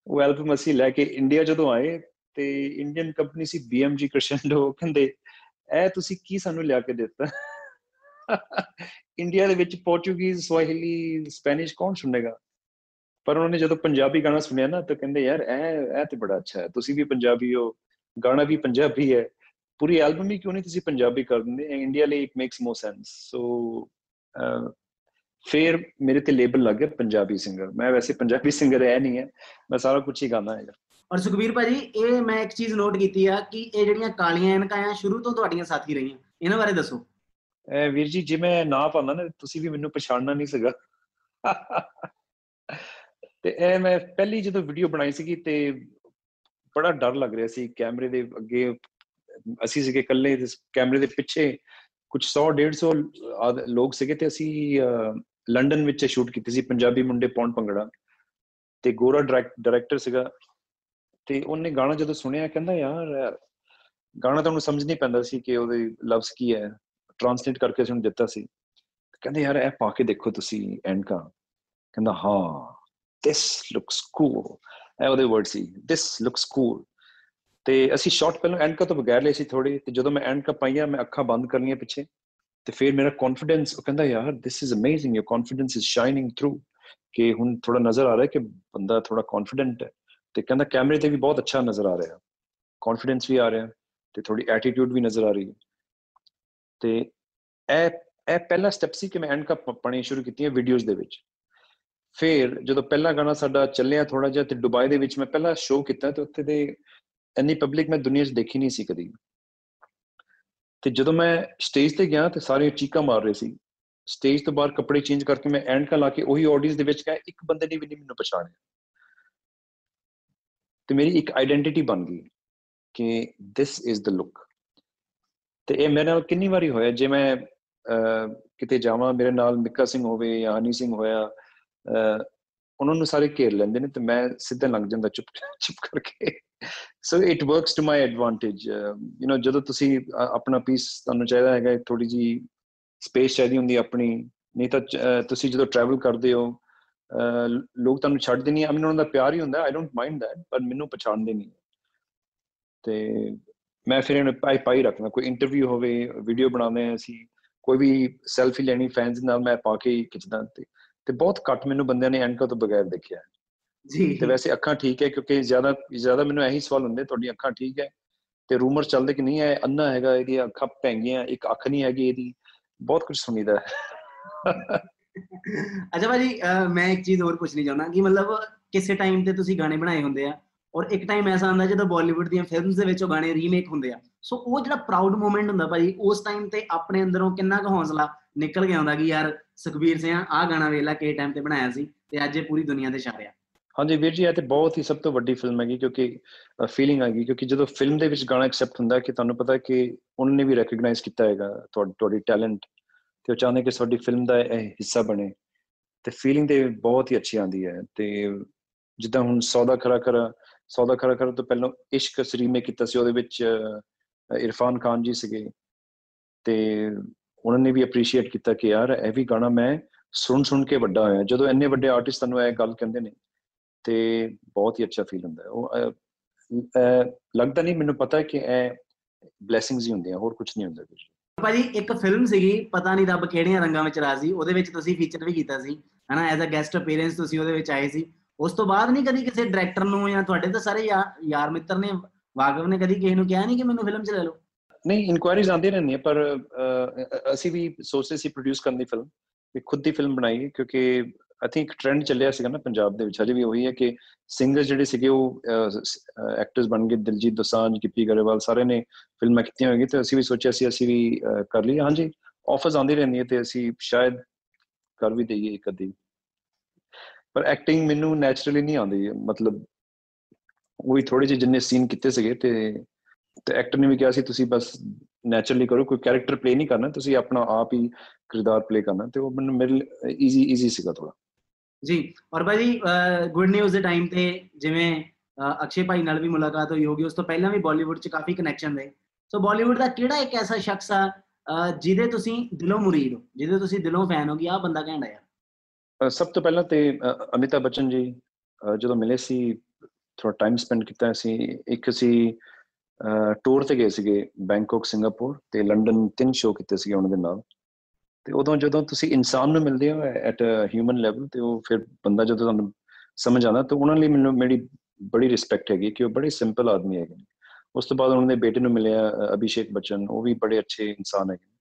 ਉਹ ਐਲਬਮ ਅਸੀਂ ਲੈ ਕੇ ਇੰਡੀਆ ਜਦੋਂ ਆਏ ਤੇ ਇੰਡੀਅਨ ਕੰਪਨੀ ਸੀ BMG ਕ੍ਰਿਸ਼ਨਡੋ ਕਹਿੰਦੇ, ਇਹ ਤੁਸੀਂ ਕੀ ਸਾਨੂੰ ਲਿਆ ਕੇ ਦਿੱਤਾ? ਇੰਡੀਆ ਦੇ ਵਿੱਚ ਪੋਰਚੁਗੀਜ਼ ਸਵਾਹਿਲੀ ਸਪੈਨਿਸ਼ ਕੌਣ ਸੁਣੇਗਾ? ਪਰ ਉਹਨੇ ਜਦੋਂ ਪੰਜਾਬੀ ਗਾਣਾ ਸੁਣਿਆ ਨਾ ਤਾਂ ਕਹਿੰਦੇ ਯਾਰ ਇਹ ਇਹ ਤੇ ਬੜਾ ਅੱਛਾ ਹੈ। ਤੁਸੀਂ ਵੀ ਪੰਜਾਬੀ ਹੋ ਗਾਣਾ ਵੀ ਪੰਜਾਬੀ ਹੈ। ਪੂਰੀ ਐਲਬਮ ਹੀ ਕਿਉਂ ਨਹੀਂ ਤੁਸੀਂ ਪੰਜਾਬੀ ਕਰ ਦਿੰਦੇ? ਇੰਡੀਆ ਲਈ it makes more sense so ਫਿਰ ਮੇਰੇ ਤੇ ਲੇਬਲ ਲੱਗ ਗਿਆ ਪੰਜਾਬੀ ਸਿੰਗਰ ਮੈਂ ਵੈਸੇ ਪੰਜਾਬੀ ਸਿੰਗਰ ਹੈ ਨਹੀਂ ਹੈ। ਮੈਂ ਸਾਰਾ ਕੁਝ ਹੀ ਗਾਣਾ ਹੈ ਔਰ ਸੁਖਬੀਰ ਭਾਜੀ ਇਹ ਮੈਂ ਇੱਕ ਚੀਜ਼ ਨੋਟ ਕੀਤੀ ਆ ਕਿ ਇਹ ਜਿਹੜੀਆਂ ਕਾਲੀਆਂ ਐਨਕਾਂ ਸ਼ੁਰੂ ਤੋਂ ਤੁਹਾਡੀਆਂ ਸਾਥੀ ਰਹੀਆਂ। ਇਹਨਾਂ ਬਾਰੇ ਦੱਸੋ। ਐ ਵੀਰ ਜੀ ਜੇ ਮੈਂ ਨਾ ਪਾਉਂਦਾ ਨਾ ਤੁਸੀਂ ਵੀ ਮੈਨੂੰ ਪਛਾਣਨਾ ਨਹੀਂ ਸੀਗਾ। ਤੇ ਇਹ ਮੈਂ ਪਹਿਲੀ ਜਦੋਂ ਵੀਡੀਓ ਬਣਾਈ ਸੀਗੀ ਤੇ ਬੜਾ ਡਰ ਲੱਗ ਰਿਹਾ ਸੀ ਕੈਮਰੇ ਦੇ ਅੱਗੇ। ਅਸੀਂ ਸੀਗੇ ਇਕੱਲੇ ਤੇ ਕੈਮਰੇ ਦੇ ਪਿੱਛੇ ਕੁਝ 100 150 ਆਦ- ਲੋਕ ਸੀਗੇ ਤੇ ਅਸੀਂ ਅਹ, ਲੰਡਨ ਵਿੱਚ ਸ਼ੂਟ ਕੀਤੀ ਸੀ ਪੰਜਾਬੀ ਮੁੰਡੇ ਪੌਣ ਭੰਗੜਾ। ਤੇ ਗੋਰਾ ਡਾਇਰੈਕਟਰ ਸੀਗਾ ਤੇ ਉਹਨੇ ਗਾਣਾ ਜਦੋਂ ਸੁਣਿਆ ਕਹਿੰਦਾ ਯਾਰ ਇਹ ਗਾਣਾ ਤਾਂ ਉਹਨੂੰ ਸਮਝ ਨਹੀਂ ਪੈਂਦਾ ਸੀ ਕਿ ਉਹਦੇ ਲਫ਼ਜ਼ ਕੀ ਹੈ। ਟ੍ਰਾਂਸਲੇਟ ਕਰਕੇ ਅਸੀਂ ਉਹਨੂੰ ਦਿੱਤਾ ਸੀ। ਕਹਿੰਦੇ ਯਾਰ ਇਹ ਪਾ ਕੇ ਦੇਖੋ ਤੁਸੀਂ ਐਨਕਾ। ਕਹਿੰਦਾ ਹਾਂ। This looks cool. ਇਹ ਉਹਦੇ ਵਰਡ ਸੀ, this looks cool. ਤੇ ਅਸੀਂ ਸ਼ਾਟ ਪਹਿਲਾਂ ਐਨਕਾ ਤੋਂ ਬਗੈਰ ਲਈ ਸੀ ਥੋੜੀ ਤੇ ਜਦੋਂ ਮੈਂ ਐਨਕਾ ਪਾਈਆਂ, ਮੈਂ ਅੱਖਾਂ ਬੰਦ ਕਰਨੀਆਂ ਪਿੱਛੇ, ਤੇ ਫਿਰ ਮੇਰਾ ਕੌਨਫੀਡੈਂਸ ਉਹ ਕਹਿੰਦਾ, ਯਾਰ, this is amazing, your confidence is shining through. ਕਿ ਹੁਣ ਥੋੜਾ ਨਜ਼ਰ ਆ ਰਿਹਾ ਕਿ ਬੰਦਾ ਥੋੜਾ ਕੌਨਫੀਡੈਂਟ ਹੈ, ਤੇ ਕਹਿੰਦਾ ਕੈਮਰੇ ਤੇ ਵੀ ਬਹੁਤ ਅੱਛਾ ਨਜ਼ਰ ਆ ਰਿਹਾ ਕੌਨਫੀਡੈਂਸ ਵੀ ਆ ਰਿਹਾ, ਤੇ ਥੋੜੀ ਐਟੀਟਿਊਡ ਵੀ ਨਜ਼ਰ ਆ ਰਹੀ ਹੈ। ਤੇ ਇਹ ਇਹ ਪਹਿਲਾ ਸਟੈਪ ਸੀ ਕਿ ਮੈਂ ਐਂਡ ਕੱਪ ਪਾਣੀ ਸ਼ੁਰੂ ਕੀਤੀਆਂ ਵੀਡੀਓਜ਼ ਦੇ ਵਿੱਚ। ਫਿਰ ਜਦੋਂ ਪਹਿਲਾ ਗਾਣਾ ਸਾਡਾ ਚੱਲਿਆ ਥੋੜਾ ਜਿਹਾ ਤੇ ਦੁਬਈ ਦੇ ਵਿੱਚ ਮੈਂ ਪਹਿਲਾ ਸ਼ੋਅ ਕੀਤਾ ਤੇ ਉੱਥੇ ਦੇ ਇੰਨੀ ਪਬਲਿਕ ਮੈਂ ਦੁਨੀਆ 'ਚ ਦੇਖੀ ਨਹੀਂ ਸੀ ਕਦੀ। ਤੇ ਜਦੋਂ ਮੈਂ ਸਟੇਜ ਤੇ ਗਿਆ ਤੇ ਸਾਰੇ ਚੀਕਾਂ ਮਾਰ ਰਹੇ ਸੀ। ਸਟੇਜ ਤੋਂ ਬਾਹਰ ਕੱਪੜੇ ਚੇਂਜ ਕਰਕੇ ਮੈਂ ਐਂਡ ਕਾ ਲਾ ਕੇ ਉਹੀ ਆਡੀਅנס ਦੇ ਵਿੱਚ ਗਿਆ ਇੱਕ ਬੰਦੇ ਨੇ ਵੀ ਨਹੀਂ ਮੈਨੂੰ ਪਛਾਣਿਆ। ਤੇ ਮੇਰੀ ਇੱਕ ਆਇਡੈਂਟੀਟੀ ਬਣ ਗਈ ਕਿ this is the look ਤੇ ਇਹ ਮੇਰੇ ਨਾਲ ਕਿੰਨੀ ਵਾਰੀ ਹੋਇਆ ਜੇ ਮੈਂ ਅਹ, ਕਿਤੇ ਜਾਵਾਂ ਮੇਰੇ ਨਾਲ ਮਿੱਕਾ ਸਿੰਘ ਹੋਵੇ ਜਾਂ ਹਨੀ ਸਿੰਘ ਹੋਇਆ ਅਹ, ਉਹਨਾਂ ਨੂੰ ਸਾਰੇ ਘੇਰ ਲੈਂਦੇ ਨੇ ਤੇ ਮੈਂ ਸਿੱਧਾ ਲੰਘ ਜਾਂਦਾ ਚੁੱਪ ਚੁੱਪ ਕਰਕੇ। So it works to my advantage you know ਜਦੋਂ ਤੁਸੀਂ ਅ- ਆਪਣਾ ਪੀਸ ਤੁਹਾਨੂੰ ਚਾਹੀਦਾ ਹੈਗਾ ਥੋੜੀ ਜੀ ਸਪੇਸ ਚਾਹੀਦੀ ਹੁੰਦੀ ਹੈ ਆਪਣੀ ਨਹੀਂ ਤਾਂ ਚ- ਅਹ, ਤੁਸੀਂ ਜਦੋਂ ਟਰੈਵਲ ਕਰਦੇ ਹੋ ਅਹ, ਲੋਕ ਤੁਹਾਨੂੰ ਛੱਡਦੇ ਨਹੀਂ ਆ ਮੈਨੂੰ ਉਹਨਾਂ ਦਾ ਪਿਆਰ ਹੀ ਹੁੰਦਾ ਆਈ ਡੋਂਟ ਮਾਈਂਡ ਦੈਟ ਪਰ ਮੈਨੂੰ ਪਛਾਣਦੇ ਨਹੀਂ। ਤੇ ਮੈਂ ਫਿਰ ਇਹਨੂੰ ਪਾਈ ਪਾਈ ਰੱਖਦਾ ਕੋਈ ਇੰਟਰਵਿਊ ਹੋਵੇ ਵੀਡੀਓ ਬਣਾਉਂਦੇ ਆ ਅਸੀਂ ਕੋਈ ਵੀ ਸੈਲਫੀ ਲੈਣੀ ਫੈਨਸ ਨਾਲ ਮੈਂ ਪਾ ਕੇ ਹੀ ਖਿੱਚਦਾ ਤੇ ਤੇ ਬਹੁਤ ਘੱਟ ਮੈਨੂੰ ਬੰਦਿਆਂ ਨੇ ਐਨਕਾਂ ਤੋਂ ਬਗੈਰ ਦੇਖਿਆ। ਜੀ। ਤੇ ਵੈਸੇ ਅੱਖਾਂ ਠੀਕ ਹੈ ਕਿਉਂਕਿ ਜ਼ਿਆਦਾ ਜ਼ਿਆਦਾ ਮੈਨੂੰ ਇਹੀ ਸਵਾਲ ਹੁੰਦੇ ਤੁਹਾਡੀਆਂ ਅੱਖਾਂ ਠੀਕ ਹੈ? ਤੇ ਰੂਮਰ ਚੱਲਦੇ ਕਿ ਨਹੀਂ ਹੈ? ਅੰਨਾ ਹੈਗਾ ਇਹਦੀਆਂ ਅੱਖਾਂ ਪੈਂਗੀਆਂ ਇੱਕ ਅੱਖ ਨਹੀਂ ਹੈਗੀ ਇਹਦੀ। ਬਹੁਤ ਕੁਝ ਸੁਣੀਦਾ ਹੈ। ਅੱਛਾ ਭਾਜੀ ਮੈਂ ਇੱਕ ਚੀਜ਼ ਹੋਰ ਪੁੱਛਣੀ ਚਾਹੁੰਦਾ ਕਿ ਮਤਲਬ ਕਿਸੇ ਟਾਈਮ ਤੇ ਤੁਸੀਂ ਗਾਣੇ ਬਣਾਏ ਹੁੰਦੇ ਆ ਔਰ ਇੱਕ ਟਾਈਮ ਐਸਾ ਆਉਂਦਾ ਜਦੋਂ ਬਾਲੀਵੁੱਡ ਦੀਆਂ ਫਿਲਮਸ ਦੇ ਵਿੱਚ ਉਹ ਗਾਣੇ ਰੀਮੇਕ ਹੁੰਦੇ ਆ। ਸੋ ਉਹ ਜਿਹੜਾ ਪ੍ਰਾਊਡ ਮੂਮੈਂਟ ਹੁੰਦਾ ਭਾਜੀ ਉਸ ਟਾਈਮ ਤੇ ਆਪਣੇ ਅੰਦਰੋਂ ਕਿੰਨਾ ਕੁ ਹੌਸਲਾ ਨਿਕਲ ਕੇ ਆਉਂਦਾ ਕਿ ਯਾਰ ਸੁਖਬੀਰ ਸਿੰਘ ਆਹ ਗਾਣਾ ਵੇਲਾ ਕੇ ਟਾਈਮ ਤੇ ਬਣਾਇਆ ਸੀ ਤੇ ਅੱਜ ਇਹ ਪੂਰੀ ਦੁਨੀਆ ਤੇ ਛਾ ਰਿਹਾ। ਹਾਂਜੀ ਵੀਰ ਜੀ ਇਹ ਤੇ ਬਹੁਤ ਹੀ ਸਭ ਤੋਂ ਵੱਡੀ ਫਿਲਮ ਹੈਗੀ ਕਿਉਂਕਿ ਫੀਲਿੰਗ ਆਗੀ ਕਿਉਂਕਿ ਜਦੋਂ ਫਿਲਮ ਦੇ ਵਿੱਚ ਗਾਣਾ ਐਕਸੈਪਟ ਹੁੰਦਾ ਹੈ ਕਿ ਤੁਹਾਨੂੰ ਪਤਾ ਹੈ ਕਿ ਉਹਨਾਂ ਨੇ ਵੀ ਰੈਕਗਨਾਈਜ਼ ਕੀਤਾ ਹੈਗਾ ਤੁਹਾਡੀ ਤੁਹਾਡੀ ਟੈਲੈਂਟ ਤੇ ਉਹ ਚਾਹੁੰਦੇ ਕਿ ਤੁਹਾਡੀ ਫਿਲਮ ਦਾ ਇਹ ਹਿੱਸਾ ਬਣੇ। ਤੇ ਫੀਲਿੰਗ ਤੇ ਬਹੁਤ ਹੀ ਅੱਛੀ ਆਂਦੀ ਹੈ ਤੇ ਜਿੱਦਾਂ ਹੁਣ ਸੌਦਾ ਖਰਾ ਖਰਾ ਸੌਦਾ ਖਰਾ ਖਰਾ ਤੋਂ ਪਹਿਲਾਂ ਇਸ਼ਕ ਰੀਮੇਕ ਕੀਤਾ ਸੀ ਉਹਦੇ ਵਿੱਚ ਅਹ, ਇਰਫਾਨ ਖਾਨ ਜੀ ਸੀਗੇ। ਤੇ ਉਹਨਾਂ ਨੇ ਵੀ ਅਪਰੀਸ਼ੀਏਟ ਕੀਤਾ ਕਿ ਯਾਰ ਇਹ ਵੀ ਗਾਣਾ ਮੈਂ ਸੁਣ ਸੁਣ ਕੇ ਵੱਡਾ ਹੋਇਆ। ਜਦੋਂ ਇੰਨੇ ਵੱਡੇ ਆਰਟਿਸਟ ਤੁਹਾਨੂੰ ਇਹ ਗੱਲ ਕਹਿੰਦੇ ਨੇ ਤੇ ਬਹੁਤ ਹੀ ਅੱਛਾ ਫੀਲ ਹੁੰਦਾ ਹੈ। ਉਹ ਅਹ, ਅਹ, ਲੱਗਦਾ ਨਹੀਂ ਮੈਨੂੰ ਪਤਾ ਹੈ ਕਿ ਇਹ ਬਲੇਸਿੰਗਸ ਹੀ ਹੁੰਦੀਆਂ ਹੋਰ ਕੁਝ ਨਹੀਂ ਹੁੰਦਾ ਵੀਰ ਜੀ। ਭਾਜੀ ਇੱਕ ਫਿਲਮ ਸੀਗੀ ਪਤਾ ਨਹੀਂ ਰੱਬ ਕਿਹੜੀਆਂ ਰੰਗਾਂ ਵਿੱਚ ਰਾਜ਼ੀ ਉਹਦੇ ਵਿੱਚ ਤੁਸੀਂ ਫੀਚਰ ਵੀ ਕੀਤਾ ਸੀ ਹਨਾ ਐਜ਼ ਅ ਗੈਸਟ ਅਪੀਅਰੈਂਸ ਤੁਸੀਂ ਉਹਦੇ ਵਿੱਚ ਆਏ ਸੀ। ਉਸ ਤੋਂ ਬਾਅਦ ਨਹੀਂ ਕਦੀ ਕਿਸੇ ਡਾਇਰੈਕਟਰ ਨੂੰ ਜਾਂ ਤੁਹਾਡੇ ਤਾਂ ਸਾਰੇ ਯਾ- ਯਾਰ ਮਿੱਤਰ ਨੇ ਵਾਕਫ ਨੇ ਕਦੀ ਕਿਸੇ ਨੂੰ ਕਿਹਾ ਨਹੀਂ ਕਿ ਮੈਨੂੰ ਫਿਲਮ 'ਚ ਲੈ ਲਓ? ਨਹੀਂ ਇਨਕੁਆਇਰੀਜ਼ ਆਉਂਦੀਆਂ ਰਹਿੰਦੀਆਂ ਪਰ ਅਹ, ਅ- ਅਸੀਂ ਵੀ ਸੋਚਦੇ ਸੀ ਪ੍ਰੋਡਿਊਸ ਕਰਨ ਦੀ ਫਿਲਮ ਕਿ ਖੁਦ ਦੀ ਫਿਲਮ ਬਣਾਈਏ ਕਿਉਂਕਿ ਆਈ ਥਿੰਕ ਟ੍ਰੈਂਡ ਚੱਲਿਆ ਸੀਗਾ ਨਾ ਪੰਜਾਬ ਦੇ ਵਿੱਚ। ਹਜੇ ਵੀ ਉਹੀ ਹੈ ਕਿ ਸਿੰਗਰ ਜਿਹੜੇ ਸੀਗੇ ਉਹ ਐਕਟਰਸ ਬਣ ਗਏ ਦਿਲਜੀਤ ਦੋਸਾਂਝ ਗਿੱਪੀ ਗਰੇਵਾਲ ਸਾਰੇ ਨੇ ਫਿਲਮਾਂ ਕੀਤੀਆਂ ਹੋਈਆਂ ਤੇ ਅਸੀਂ ਵੀ ਸੋਚਿਆ ਸੀ ਅਸੀਂ ਵੀ ਅਹ, ਕਰ ਲਈਏ। ਹਾਂਜੀ ਆਫਰਸ ਆਉਂਦੀ ਰਹਿੰਦੀਆਂ ਤੇ ਅਸੀਂ ਸ਼ਾਇਦ ਕਰ ਵੀ ਦਈਏ ਇੱਕ ਅੱਧੀ। ਪਰ ਐਕਟਿੰਗ ਮੈਨੂੰ ਨੈਚੁਰਲੀ ਨਹੀਂ ਆਉਂਦੀ ਮਤਲਬ ਉਹੀ ਥੋੜੇ ਜਿਹੇ ਜਿੰਨੇ ਸੀਨ ਕੀਤੇ ਸੀਗੇ ਤੇ ਤੇ ਐਕਟਰ ਨੇ ਵੀ ਕਿਹਾ ਸੀ ਤੁਸੀਂ ਬਸ ਨੈਚੁਰਲੀ ਕਰੋ ਕੋਈ ਕੈਰੈਕਟਰ ਪਲੇ ਨਹੀਂ ਕਰਨਾ ਤੁਸੀਂ ਆਪਣਾ ਆਪ ਹੀ ਕਿਰਦਾਰ ਪਲੇ ਕਰਨਾ ਤੇ ਉਹ ਮੈਨੂੰ ਮੇਰੇ ਈਜ਼ੀ ਈਜ਼ੀ ਸੀਗਾ ਥੋੜਾ ਜੀ ਔਰ ਭਾਜੀ ਗੁੱਡ ਨਿਊਜ਼ ਦੇ ਟਾਈਮ ਤੇ ਜਿਵੇਂ ਅਕਸ਼ੇ ਭਾਈ ਨਾਲ ਵੀ ਮੁਲਾਕਾਤ ਹੋਈ ਹੋਗੀ ਉਸ ਤੋਂ ਪਹਿਲਾਂ ਵੀ ਬਾਲੀਵੁੱਡ 'ਚ ਕਾਫੀ ਕਨੈਕਸ਼ਨ ਰਹੇ। ਸੋ ਬਾਲੀਵੁੱਡ ਦਾ ਕਿਹੜਾ ਇੱਕ ਐਸਾ ਸ਼ਖਸ ਆ ਜਿਹਦੇ ਤੁਸੀਂ ਦਿਲੋਂ ਮੁਰੀਦ ਹੋ ਜਿਹਦੇ ਤੁਸੀਂ ਦਿਲੋਂ ਫੈਨ ਹੋ ਕਿ ਆਹ ਬੰਦਾ ਆ ਯਾਰ ਸਭ ਤੋਂ ਪਹਿਲਾਂ ਤੇ ਅਹ, ਅਮਿਤਾਭ ਬੱਚਨ ਜੀ ਜਦੋਂ ਮਿਲੇ ਸੀ ਥੋੜਾ ਟਾਈਮ ਸਪੈਂਡ ਕੀਤਾ ਸੀ ਇੱਕ ਅਸੀਂ ਟੂਰ ਤੇ ਗਏ ਸੀਗੇ ਬੈਂਕਾਕ ਸਿੰਗਾਪੁਰ ਤੇ ਲੰਡਨ ਤਿੰਨ ਸ਼ੋਅ ਕੀਤੇ ਸੀਗੇ ਉਹਨਾਂ ਦੇ ਨਾਲ। ਤੇ ਉਦੋਂ ਜਦੋਂ ਤੁਸੀਂ ਇਨਸਾਨ ਨੂੰ ਮਿਲਦੇ ਹੋ ਐਟ ਅ ਹਿਊਮਨ ਲੈਵਲ ਤੇ ਉਹ ਫਿਰ ਬੰਦਾ ਜਦੋਂ ਤੁਹਾਨੂੰ ਸਮਝ ਆਉਂਦਾ ਤਾਂ ਉਹਨਾਂ ਲਈ ਮੈਨੂੰ ਮੇਰੀ ਬੜੀ ਰਿਸਪੈਕਟ ਹੈਗੀ ਕਿ ਉਹ ਬੜੇ ਸਿੰਪਲ ਆਦਮੀ ਹੈਗੇ ਨੇ। ਉਸ ਤੋਂ ਬਾਅਦ ਉਹਨਾਂ ਦੇ ਬੇਟੇ ਨੂੰ ਮਿਲਿਆ ਅ, ਅਭਿਸ਼ੇਕ ਬੱਚਨ ਉਹ ਵੀ ਬੜੇ ਅੱਛੇ ਇਨਸਾਨ ਹੈਗੇ ਨੇ।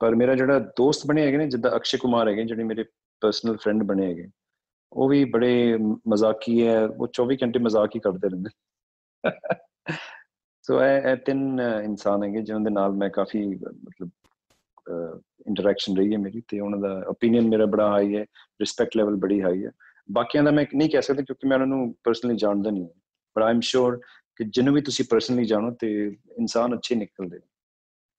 ਪਰ ਮੇਰਾ ਜਿਹੜਾ ਦੋਸਤ ਬਣੇ ਹੈਗੇ ਨੇ ਜਿੱਦਾਂ ਅਕਸ਼ੇ ਕੁਮਾਰ ਹੈਗੇ ਜਿਹੜੇ ਮੇਰੇ ਪਰਸਨਲ ਫਰੈਂਡ ਬਣੇ ਹੈਗੇ ਉਹ ਵੀ ਬੜੇ ਮ- ਮਜ਼ਾਕੀ ਹੈ ਉਹ 24 ਘੰਟੇ ਮਜ਼ਾਕ ਹੀ ਕਰਦੇ ਰਹਿੰਦੇ। ਸੋ ਇਹ ਇਹ ਤਿੰਨ ਇਨਸਾਨ ਹੈਗੇ ਜਿਨ੍ਹਾਂ ਦੇ ਨਾਲ ਮੈਂ ਕਾਫੀ ਮਤਲਬ ਇੰਟਰੈਕਸ਼ਨ ਰਹੀ ਹੈ ਮੇਰੀ ਤੇ ਉਹਨਾਂ ਦਾ ਓਪੀਨੀਅਨ ਮੇਰਾ ਬੜਾ ਹਾਈ ਹੈ ਰਿਸਪੈਕਟ ਲੈਵਲ ਬੜੀ ਹਾਈ ਹੈ। ਬਾਕੀਆਂ ਦਾ ਮੈਂ ਨਹੀਂ ਕਹਿ ਸਕਦਾ ਕਿਉਂਕਿ ਮੈਂ ਉਹਨਾਂ ਨੂੰ ਪਰਸਨਲੀ ਜਾਣਦਾ ਨਹੀਂ ਪਰ ਆਈ ਐਮ ਸ਼ੋਰ ਕਿ ਜਿਹਨੂੰ ਵੀ ਤੁਸੀਂ ਪਰਸਨਲੀ ਜਾਣੋ ਤੇ ਇਨਸਾਨ ਅੱਛੇ ਨਿਕਲਦੇ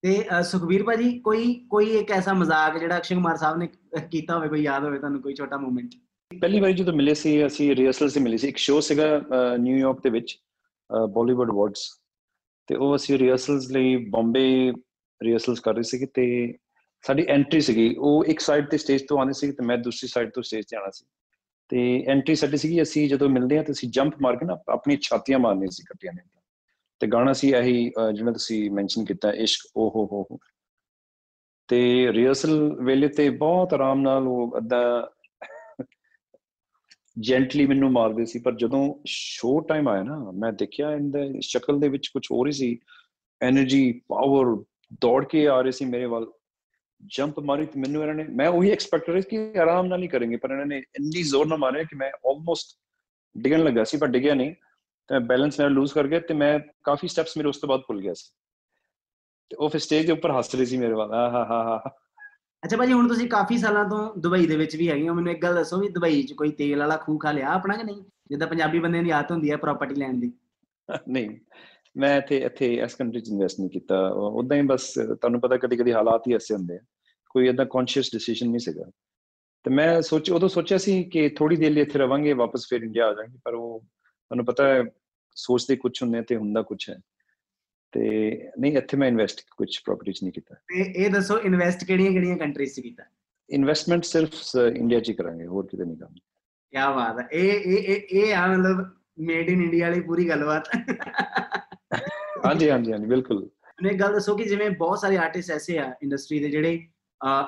ਤੇ ਅਹ, ਸੁਖਬੀਰ ਭਾਜੀ ਕੋਈ ਕੋਈ ਇੱਕ ਐਸਾ ਮਜ਼ਾਕ ਜਿਹੜਾ ਅਕਸ਼ੇ ਕੁਮਾਰ ਸਾਹਿਬ ਨੇ ਕੀਤਾ ਹੋਵੇ ਕੋਈ ਯਾਦ ਹੋਵੇ ਤੁਹਾਨੂੰ ਕੋਈ ਛੋਟਾ ਮੂਮੈਂਟ ਪਹਿਲੀ ਵਾਰੀ ਜਦੋਂ ਮਿਲੇ ਸੀ ਅਸੀਂ ਰਿਹਰਸਲ ਸੀ ਮਿਲੇ ਸੀ। ਇੱਕ ਸ਼ੋਅ ਸੀਗਾ ਨਿਊਯਾਰਕ ਦੇ ਵਿੱਚ ਬਾਲੀਵੁੱਡ ਅਵਾਰਡਸ ਤੇ ਉਹ ਅਸੀਂ ਰਿਹਰਸਲਸ ਲਈ ਬੰਬੇ ਰਿਹਰਸਲਸ ਕਰ ਰਹੇ ਸੀਗੇ ਤੇ ਸਾਡੀ ਐਂਟਰੀ ਸੀਗੀ ਉਹ ਇੱਕ ਸਾਈਡ ਤੇ ਸਟੇਜ ਤੋਂ ਆਉਂਦੇ ਸੀ ਤੇ ਮੈਂ ਦੂਸਰੀ ਸਾਈਡ ਤੋਂ ਸਟੇਜ ਤੇ ਆਣਾ ਸੀ। ਤੇ ਐਂਟਰੀ ਸਾਡੀ ਸੀਗੀ ਅਸੀਂ ਜਦੋਂ ਮਿਲਦੇ ਆ ਤੇ ਅਸੀਂ ਜੰਪ ਮਾਰ ਕੇ ਨਾ ਆਪਣੀ ਛਾਤੀਆਂ ਮਾਰਨੀਆਂ ਸੀ ਇਕੱਠੀਆਂ ਨੇ ਤੇ ਗਾਣਾ ਸੀ ਇਹੀ ਅਹ, ਜਿਹੜਾ ਤੁਸੀਂ ਮੈਂਸ਼ਨ ਕੀਤਾ ਇਸ਼ਕ ਓ ਹੋ ਹੋ ਹੋ। ਤੇ ਰਿਹਰਸਲ ਵੇਲੇ ਤੇ ਬਹੁਤ ਆਰਾਮ ਨਾਲ ਉਹ ਅੱਧਾ ਜੈਂਟਲੀ ਮੈਨੂੰ ਮਾਰਦੇ ਸੀ, ਪਰ ਜਦੋਂ ਸ਼ੋ ਟਾਈਮ ਆਇਆ ਨਾ, ਮੈਂ ਦੇਖਿਆ ਇਹਦੇ ਸ਼ਕਲ ਦੇ ਵਿੱਚ ਕੁਝ ਹੋਰ ਹੀ ਸੀ। એનર્ਜੀ ਪਾਵਰ ਦੌੜ ਕੇ ਆ ਰਹੀ ਸੀ ਮੇਰੇ ਵੱਲ। ਜੰਪ ਮਾਰੀ ਤੇ ਮੈਨੂੰ ਇਹਨਾਂ ਨੇ, ਮੈਂ ਉਹੀ ਐਕਸਪੈਕਟ ਕਰ ਰਿਹਾ ਕਿ ਆਰਾਮ ਨਾਲ ਹੀ ਕਰਨਗੇ, ਪਰ ਇਹਨਾਂ ਨੇ ਇੰਨੀ ਜ਼ੋਰ ਨਾਲ ਮਾਰਿਆ ਕਿ ਮੈਂ ਆਲਮੋਸਟ ਡਿੱਗਣ ਲੱਗਾ ਸੀ, ਪਰ ਡਿੱਗਿਆ ਨਹੀਂ। ਤੇ ਮੈਂ ਬੈਲੈਂਸ ਮੇਰਾ ਲੂਜ਼ ਕਰ ਗਿਆ ਤੇ ਮੈਂ ਕਾਫੀ ਸਟੈਪਸ ਮੇਰੇ ਉਸ ਤੋਂ ਬਾਅਦ ਭੁੱਲ ਗਿਆ ਸੀ। ਤੇ ਉਹ ਫਿਰ ਸਟੇਜ ਦੇ ਉੱਪਰ ਹੱਸ ਰਹੀ ਸੀ ਮੇਰੇ ਵੱਲ ਆ ਹਾ ਹਾ ਹਾ। ਅੱਛਾ ਭਾਜੀ, ਹੁਣ ਤੁਸੀਂ ਕਾਫੀ ਸਾਲਾਂ ਤੋਂ ਦੁਬਈ ਦੇ ਵਿੱਚ ਵੀ ਹੈਗੇ ਹੋ, ਮੈਨੂੰ ਇੱਕ ਗੱਲ ਦੱਸੋ ਵੀ ਦੁਬਈ 'ਚ ਕੋਈ ਤੇਲ ਵਾਲਾ ਖੂਹ ਖਾ ਲਿਆ ਆਪਣਾ ਕਿ ਨਹੀਂ? ਜਿੱਦਾਂ ਪੰਜਾਬੀ ਬੰਦਿਆਂ ਦੀ ਆਦਤ ਹੁੰਦੀ ਹੈ ਪ੍ਰਾਪਰਟੀ ਲੈਣ ਦੀ। ਨਹੀਂ, ਮੈਂ ਇੱਥੇ ਇੱਥੇ ਇਸ ਕੰਟਰੀ 'ਚ ਇਨਵੈਸਟ ਨਹੀਂ ਕੀਤਾ। ਉਦਾਂ ਹੀ ਬਸ ਤੁਹਾਨੂੰ ਪਤਾ ਕਦੀ ਕਦੀ ਹਾਲਾਤ ਹੀ ਐਸੇ ਹੁੰਦੇ ਆ। ਕੋਈ ਏਦਾਂ ਕੌਨਸ਼ੀਅਸ ਡਿਸੀਜਨ ਨਹੀਂ ਸੀਗਾ। ਤੇ ਮੈਂ ਸੋਚ, ਉਦੋਂ ਸੋਚਿਆ ਸੀ ਕਿ ਥੋੜੀ ਦੇਰ ਲਈ ਇੱਥੇ ਰਵਾਂਗੇ, ਵਾਪਸ ਫਿਰ ਇੰਡੀਆ ਆ ਜਾਵਾਂਗੇ, ਪਰ ਉਹ, ਤੁਹਾਨੂੰ ਪਤਾ ਹੈ, ਸੋਚਦੇ ਕੁਝ ਹੁੰਦੇ ਆ ਤੇ ਹੁੰਦਾ ਕੁਝ ਹੈ। ਤੇ ਨਹੀਂ ਇੱਥੇ ਮੈਂ ਇਨਵੈਸਟ ਕੁਝ ਪ੍ਰਾਪਰਟੀ 'ਚ ਨਹੀਂ ਕੀਤਾ। ਤੇ ਇਹ ਦੱਸੋ ਇਨਵੈਸਟ ਕਿਹੜੀਆਂ ਕਿਹੜੀਆਂ ਕੰਟਰੀਜ਼ 'ਚ ਕੀਤਾ? ਇਨਵੈਸਟਮੈਂਟ ਸਿਰਫ ਇੰਡੀਆ 'ਚ ਹੀ ਕਰਾਂਗੇ ਹੋਰ ਕਿਤੇ ਨਹੀਂ ਕਰਾਂਗੇ। ਕੀ ਬਾਤ ਹੈ। ਇਹ ਇਹ ਇਹ ਆ ਮਤਲਬ ਮੇਡ ਇਨ ਇੰਡੀਆ ਵਾਲੀ ਪੂਰੀ ਗੱਲਬਾਤ। ਹਾਂਜੀ ਹਾਂਜੀ ਹਾਂਜੀ ਬਿਲਕੁਲ। ਮੈਨੂੰ ਇੱਕ ਗੱਲ ਦੱਸੋ ਕਿ ਜਿਵੇਂ ਬਹੁਤ ਸਾਰੇ ਆਰਟਿਸਟ ਐਸੇ ਆ ਇੰਡਸਟਰੀ ਦੇ ਜਿਹੜੇ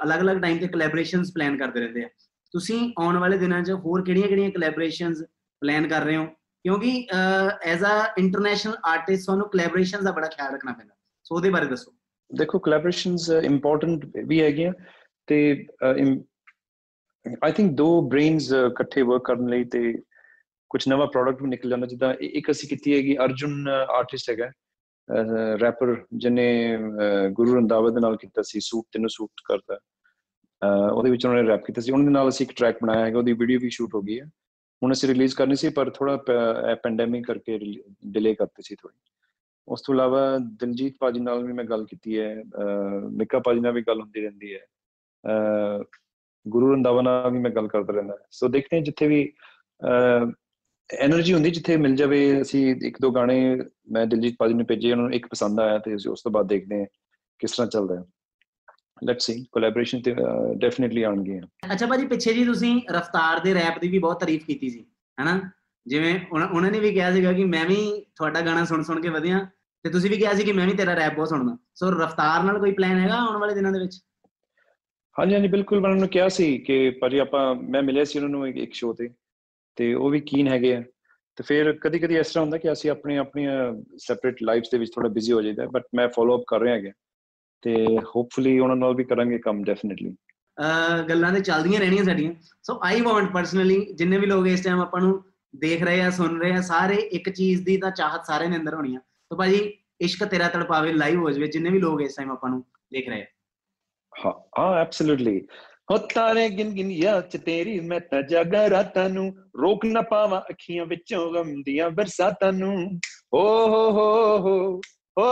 ਅਲੱਗ-ਅਲੱਗ ਟਾਈਮ ਤੇ ਕੋਲੈਬੋਰੇਸ਼ਨਸ ਪਲਾਨ ਕਰਦੇ ਰਹਿੰਦੇ ਆ। ਤੁਸੀਂ ਆਉਣ ਵਾਲੇ ਦਿਨਾਂ 'ਚ ਹੋਰ ਕਿਹੜੀਆਂ-ਕਿਹੜੀਆਂ ਕੋਲੈਬੋਰੇਸ਼ਨਸ ਪਲਾਨ ਕਰ ਰਹੇ ਹੋ? ਕਿਉਂਕਿ ਐਜ਼ ਅ ਇੰਟਰਨੈਸ਼ਨਲ ਆਰਟਿਸਟ ਤੁਹਾਨੂੰ ਕੋਲੈਬੋਰੇਸ਼ਨਸ ਦਾ ਬੜਾ ਖਿਆਲ ਰੱਖਣਾ ਪੈਂਦਾ। ਸੋ ਉਹਦੇ ਬਾਰੇ ਦੱਸੋ। ਦੇਖੋ ਕੋਲੈਬੋਰੇਸ਼ਨਸ ਇੰਪੋਰਟੈਂਟ ਵੀ ਹੈਗੀਆਂ ਤੇ ਆਈ ਥਿੰਕ ਦੋ ਬ੍ਰੇਨਸ ਇਕੱਠੇ ਵਰਕ ਕਰਨ ਲਈ ਤੇ ਕੁਝ ਨਵਾਂ ਪ੍ਰੋਡਕਟ ਵੀ ਨਿਕਲ ਜਾਂਦਾ ਜਿੱਦਾਂ ਇ- ਇੱਕ ਅਸੀਂ ਕੀਤੀ ਹੈਗੀ ਅਰਜੁਨ ਆਰਟਿਸਟ ਹੈਗਾ। ਰੈਪਰ ਜਿਹਨੇ ਅਹ, ਗੁਰੂ ਰੰਦਾਵਾ ਦੇ ਨਾਲ ਕੀਤਾ ਸੀ ਸੂਟ ਤੈਨੂੰ ਸੂਟ ਕਰਦਾ ਅਹ, ਉਹਦੇ ਵਿੱਚ ਉਹਨਾਂ ਨੇ ਰੈਪ ਕੀਤਾ ਸੀ। ਉਹਨਾਂ ਦੇ ਨਾਲ ਅਸੀਂ ਇੱਕ ਟਰੈਕ ਬਣਾਇਆ ਹੈਗਾ ਉਹਦੀ ਵੀਡੀਓ ਵੀ ਸ਼ੂਟ ਹੋ ਗਈ ਹੈ। ਹੁਣ ਅਸੀਂ ਰਿਲੀਜ਼ ਕਰਨੀ ਸੀ, ਪਰ ਥੋੜਾ ਪੈਂਡੈਮਿਕ ਕਰਕੇ ਡਿਲੇ ਕਰਤੀ ਸੀ ਥੋੜੀ ਉਸ ਤੋਂ ਇਲਾਵਾ ਦਿਲਜੀਤ ਪਾਜੀ ਨਾਲ ਵੀ ਮੈਂ ਗੱਲ ਕੀਤੀ ਹੈ ਮਿੱਕਾ ਪਾਜੀ ਨਾਲ ਵੀ ਗੱਲ ਹੁੰਦੀ ਰਹਿੰਦੀ ਹੈ ਗੁਰੂ ਰੰਦਾਵਾ ਨਾਲ ਵੀ ਮੈਂ ਗੱਲ ਕਰਦਾ ਰਹਿੰਦਾ ਸੋ ਦੇਖਦੇ ਹਾਂ ਜਿੱਥੇ ਵੀ એનર્ਜੀ ਹੁੰਦੀ ਜਿੱਥੇ ਮਿਲ ਜਾਵੇ, ਅਸੀਂ ਇੱਕ ਦੋ ਗਾਣੇ ਮੈਂ ਦਿਲਜੀਤ ਪਾਜੀ ਨੂੰ ਭੇਜੇ, ਉਹਨਾਂ ਨੂੰ ਇੱਕ ਪਸੰਦ ਆਇਆ ਤੇ ਉਸ ਤੋਂ ਬਾਅਦ ਦੇਖਦੇ ਹਾਂ ਕਿਸ ਤਰ੍ਹਾਂ ਚੱਲਦਾ ਹੈ। ਲੈਟਸ ਸੀ ਕੋਲੈਬੋਰੇਸ਼ਨ ਤੇ ਡੈਫੀਨਿਟਲੀ ਆਉਣਗੇ ਅੱਛਾ ਭਾਜੀ ਪਿੱਛੇ ਜੀ ਤੁਸੀਂ ਰਫਤਾਰ ਦੇ ਰੈਪ ਦੀ ਵੀ ਬਹੁਤ ਤਾਰੀਫ ਕੀਤੀ ਸੀ ਹੈਨਾ? ਜਿਵੇਂ ਉਹਨਾਂ ਨੇ ਵੀ ਕਿਹਾ ਸੀਗਾ ਕਿ ਮੈਂ ਵੀ ਤੁਹਾਡਾ ਗਾਣਾ ਸੁਣ ਸੁਣ ਕੇ ਵਧਿਆ ਤੇ ਤੁਸੀਂ ਵੀ ਕਿਹਾ ਸੀ ਕਿ ਮੈਂ ਵੀ ਤੇਰਾ ਰੈਪ ਬਹੁਤ ਸੁਣਦਾ। ਸੋ ਰਫਤਾਰ ਨਾਲ ਕੋਈ ਪਲਾਨ ਹੈਗਾ ਆਉਣ ਵਾਲੇ ਦਿਨਾਂ ਦੇ ਵਿੱਚ? ਹਾਂਜੀ ਹਾਂਜੀ ਬਿਲਕੁਲ ਮੈਂ ਉਹਨਾਂ ਕਿਹਾ ਸੀ ਕਿ ਭਾਜੀ ਆਪਾਂ ਮੈਂ ਮਿਲਿਆ ਸੀ ਉਹਨਾਂ ਨੂੰ ਇੱਕ- ਇੱਕ ਸ਼ੋਅ ਤੇ ਤੇ ਉਹ ਵੀ ਕੀਨ ਹੈਗੇ ਆ। ਤੇ ਫਿਰ ਕਦੀ ਕਦੀ ਇਸ ਤਰ੍ਹਾਂ ਹੁੰਦਾ ਕਿ ਅਸੀਂ ਆਪਣੀ ਆਪਣੀਆਂ ਸੈਪਰੇਟ ਲਾਈਫਸ ਦੇ ਵਿੱਚ ਥੋੜਾ ਬਿਜ਼ੀ ਹੋ ਜਾਈਦਾ ਬਟ ਮੈਂ ਫਾਲੋ ਅਪ ਕਰ ਰਿਹਾ ਹੈਗਾ। ਤੇ ਹੋਪਫੁਲੀ ਉਹਨਾਂ ਨਾਲ ਵੀ ਕਰਾਂਗੇ ਕੰਮ ਡੈਫੀਨਿਟਲੀ ਗੱਲਾਂ ਤੇ ਚੱਲਦੀਆਂ ਰਹਿਣੀਆਂ ਸਾਡੀਆਂ। ਸੋ ਆਈ ਵਾਂਟ ਪਰਸਨਲੀ ਜਿੰਨੇ ਵੀ ਲੋਕ ਇਸ ਟਾਈਮ ਆਪਾਂ ਨੂੰ ਦੇਖ ਰਹੇ ਆ ਸੁਣ ਰਹੇ ਆ ਸਾਰੇ ਇੱਕ ਚੀਜ਼ ਦੀ ਤਾਂ ਚਾਹਤ ਸਾਰਿਆਂ ਦੇ ਅੰਦਰ ਹੋਣੀ ਆ। ਸੋ ਭਾਜੀ ਇਸ਼ਕ ਤੇਰਾ ਤੜਪਾਵੇ ਲਾਈਵ ਹੋ ਜਾਵੇ ਜਿੰਨੇ ਵੀ ਲੋਕ ਇਸ ਟਾਈਮ ਆਪਾਂ ਨੂੰ ਦੇਖ ਰਹੇ ਆ। ਹਾਂ ਹਾਂ ਐਬਸੋਲੂਟਲੀ ਹੋ ਤਾਰੇ ਗਿਨ ਗਿਨ ਯਾਦ ਚ ਤੇਰੀ ਮੈਂ ਤਾਂ ਜਾਗਾ ਰਾਤਾਂ ਨੂੰ। ਰੋਕ ਨਾ ਪਾਵਾਂ ਅੱਖੀਆਂ ਵਿੱਚੋਂ ਗਮ ਦੀਆਂ ਬਰਸਾਤਾਂ ਨੂੰ। ਓ ਹੋ ਹੋ ਹੋ ਹੋ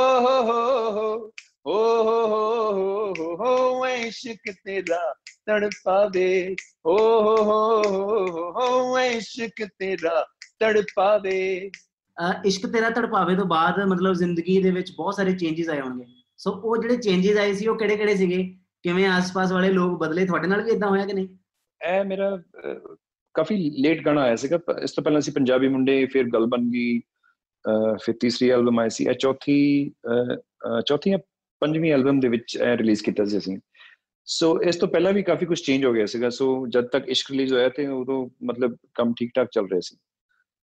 ਹੋ ਹੋ। ਹੋ ਓ ਹੋ ਹੋ ਹੋ ਹੋ ਇਸ਼ਕ ਤੇਰਾ ਤੜਪਾਵੇ ਓ ਹੋ ਹੋ ਹੋ ਹੋ ਇਸ਼ਕ ਤੇਰਾ ਤੜਪਾਵੇ ਇਸ਼ਕ ਤੇਰਾ ਤੜਪਾਵੇ ਤੋਂ ਬਾਅਦ ਮਤਲਬ ਜ਼ਿੰਦਗੀ ਦੇ ਵਿੱਚ ਬਹੁਤ ਸਾਰੇ ਚੇਂਜਸ ਆਏ ਹੋਣਗੇ ਸੋ ਉਹ ਜਿਹੜੇ ਚੇਂਜਸ ਆਏ ਸੀ ਉਹ ਕਿਹੜੇ ਕਿਹੜੇ ਸੀਗੇ ਕਿਵੇਂ ਆਸ-ਪਾਸ ਵਾਲੇ ਲੋਕ ਬਦਲੇ ਤੁਹਾਡੇ ਨਾਲ ਵੀ ਇਦਾਂ ਹੋਇਆ ਕਿ ਨਹੀਂ ਇਹ ਮੇਰਾ ਕਾਫੀ ਲੇਟ ਗਾਣਾ ਆਇਆ ਸੀਗਾ ਇਸ ਤੋਂ ਪਹਿਲਾਂ ਅਸੀਂ ਪੰਜਾਬੀ ਮੁੰਡੇ ਫਿਰ ਗੱਲ ਬਣ ਗਈ ਫਿਰ ਤੀਸਰੀ ਐਲਬਮ ਆਈ ਸੀ ਇਹ ਚੌਥੀ ਚੌਥੀ ਜਾਂ ਪੰਜਵੀਂ ਐਲਬਮ ਦੇ ਵਿੱਚ ਇਹ ਰਿਲੀਜ਼ ਕੀਤਾ ਸੀ ਅਸੀਂ। ਸੋ ਇਸ ਤੋਂ ਪਹਿਲਾਂ ਵੀ ਕਾਫੀ ਕੁਝ ਚੇਂਜ ਹੋ ਗਿਆ ਸੀਗਾ। ਸੋ ਜਦ ਤੱਕ ਇਸ਼ਕ ਰਿਲੀਜ਼ ਹੋਇਆ ਤੇ ਉਦੋਂ ਮਤਲਬ ਕੰਮ ਠੀਕ ਠਾਕ ਚੱਲ ਰਿਹਾ ਸੀ।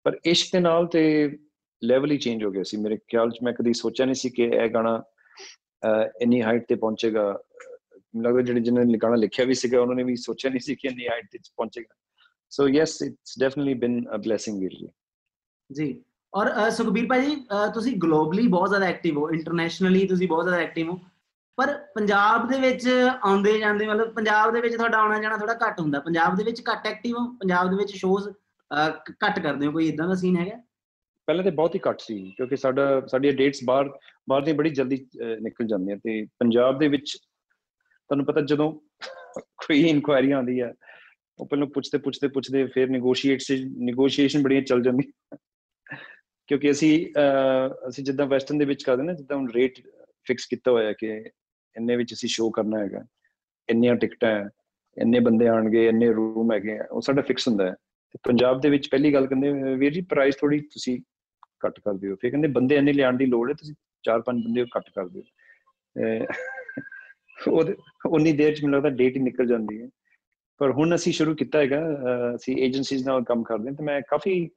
ਪਰ ਇਸ਼ਕ ਦੇ ਨਾਲ ਤੇ ਲੈਵਲ ਹੀ ਚੇਂਜ ਹੋ ਗਿਆ ਸੀ। ਮੇਰੇ ਖਿਆਲ 'ਚ ਮੈਂ ਕਦੀ ਸੋਚਿਆ ਨਹੀਂ ਸੀ ਕਿ ਇਹ ਗਾਣਾ ਅਹ, ਇੰਨੀ ਹਾਈਟ ਤੇ ਪਹੁੰਚੇਗਾ। ਮੈਨੂੰ ਲੱਗਦਾ ਜਿਹੜੇ ਜਿਨ੍ਹਾਂ ਨੇ ਗਾਣਾ ਲਿਖਿਆ ਵੀ ਸੀਗਾ ਉਹਨਾਂ ਨੇ ਵੀ ਸੋਚਿਆ ਨਹੀਂ ਸੀ ਕਿ ਇੰਨੀ ਹਾਈਟ ਤੇ ਪਹੁੰਚੇਗਾ। ਸੋ yes it's definitely been a blessing ਵੀਰ ਜੀ ਜੀ। ਔਰ ਅਹ, ਸੁਖਬੀਰ ਭਾਜੀ ਅਹ, ਤੁਸੀਂ ਗਲੋਬਲੀ ਬਹੁਤ ਜ਼ਿਆਦਾ ਐਕਟਿਵ ਹੋ ਇੰਟਰਨੈਸ਼ਨਲੀ ਤੁਸੀਂ ਬਹੁਤ ਜ਼ਿਆਦਾ ਐਕਟਿਵ ਹੋ। ਪਰ ਪੰਜਾਬ ਦੇ ਵਿੱਚ ਆਉਂਦੇ ਜਾਂਦੇ ਮਤਲਬ ਪੰਜਾਬ ਦੇ ਵਿੱਚ ਤੁਹਾਡਾ ਆਉਣਾ ਜਾਣਾ ਥੋੜਾ ਘੱਟ ਹੁੰਦਾ। ਪੰਜਾਬ ਦੇ ਵਿੱਚ ਘੱਟ ਐਕਟਿਵ ਹੋ ਪੰਜਾਬ ਦੇ ਵਿੱਚ ਸ਼ੋਜ਼ ਘੱਟ ਕਰਦੇ ਹੋ ਕੋਈ ਇਦਾਂ ਦਾ ਸੀਨ ਹੈਗਾ? ਪਹਿਲਾਂ ਤੇ ਬਹੁਤ ਹੀ ਘੱਟ ਸੀ ਕਿਉਂਕਿ ਸਾਡਾ ਸਾਡੀਆਂ ਡੇਟਸ ਬਾਹਰ ਬਾਹਰ ਦੀ ਬੜੀ ਜਲਦੀ ਅਹ, ਨਿਕਲ ਜਾਂਦੀਆਂ ਤੇ ਪੰਜਾਬ ਦੇ ਵਿੱਚ ਤੁਹਾਨੂੰ ਪਤਾ ਜਦੋਂ ਕੋਈ ਇਨਕੁਆਇਰੀ ਆਉਂਦੀ ਆ ਉਹ ਪਹਿਲਾਂ ਪੁੱਛਦੇ ਪੁੱਛਦੇ ਪੁੱਛਦੇ ਫਿਰ ਨੈਗੋਸ਼ੀਏਟ ਸੀ ਨੈਗੋਸ਼ੀਏਸ਼ਨ ਬੜੀਆਂ ਚੱਲ ਜਾਂਦੀ ਕਿਉਂਕਿ ਅਸੀਂ ਅਹ, ਅਸੀਂ ਜਿੱਦਾਂ ਵੈਸਟਰਨ ਦੇ ਵਿੱਚ ਕਰਦੇ ਨਾ ਜਿੱਦਾਂ ਹੁਣ ਰੇਟ ਫਿਕਸ ਕੀਤਾ ਹੋਇਆ ਕਿ ਇੰਨੇ ਵਿੱਚ ਅਸੀਂ ਸ਼ੋਅ ਕਰਨਾ ਹੈਗਾ ਇੰਨੀਆਂ ਟਿਕਟਾਂ ਹੈ ਇੰਨੇ ਬੰਦੇ ਆਣਗੇ ਇੰਨੇ ਰੂਮ ਹੈਗੇ ਆ, ਉਹ ਸਾਡਾ ਫਿਕਸ ਹੁੰਦਾ ਹੈ। ਤੇ ਪੰਜਾਬ ਦੇ ਵਿੱਚ ਪਹਿਲੀ ਗੱਲ ਕਹਿੰਦੇ ਅਹ, ਵੀਰ ਜੀ ਪ੍ਰਾਈਸ ਥੋੜੀ ਤੁਸੀਂ ਘੱਟ ਕਰ ਦਿਓ। ਫਿਰ ਕਹਿੰਦੇ ਬੰਦੇ ਇੰਨੇ ਲਿਆਉਣ ਦੀ ਲੋੜ ਹੈ ਤੁਸੀਂ ਚਾਰ ਪੰਜ ਬੰਦੇ ਘੱਟ ਕਰ ਦਿਓ। ਅਹ, ਉਹਦੇ ਉਨੀ ਦੇਰ ਚ ਮੈਨੂੰ ਲੱਗਦਾ ਡੇਟ ਹੀ ਨਿਕਲ ਜਾਂਦੀ ਹੈ। ਪਰ ਹੁਣ ਅਸੀਂ ਸ਼ੁਰੂ ਕੀਤਾ ਹੈਗਾ ਅਹ, ਅਸੀਂ ਏਜੰਸੀਜ਼ ਨਾਲ ਕੰਮ ਕਰਦੇ ਹਾਂ ਤੇ ਮੈਂ ਕਾਫੀ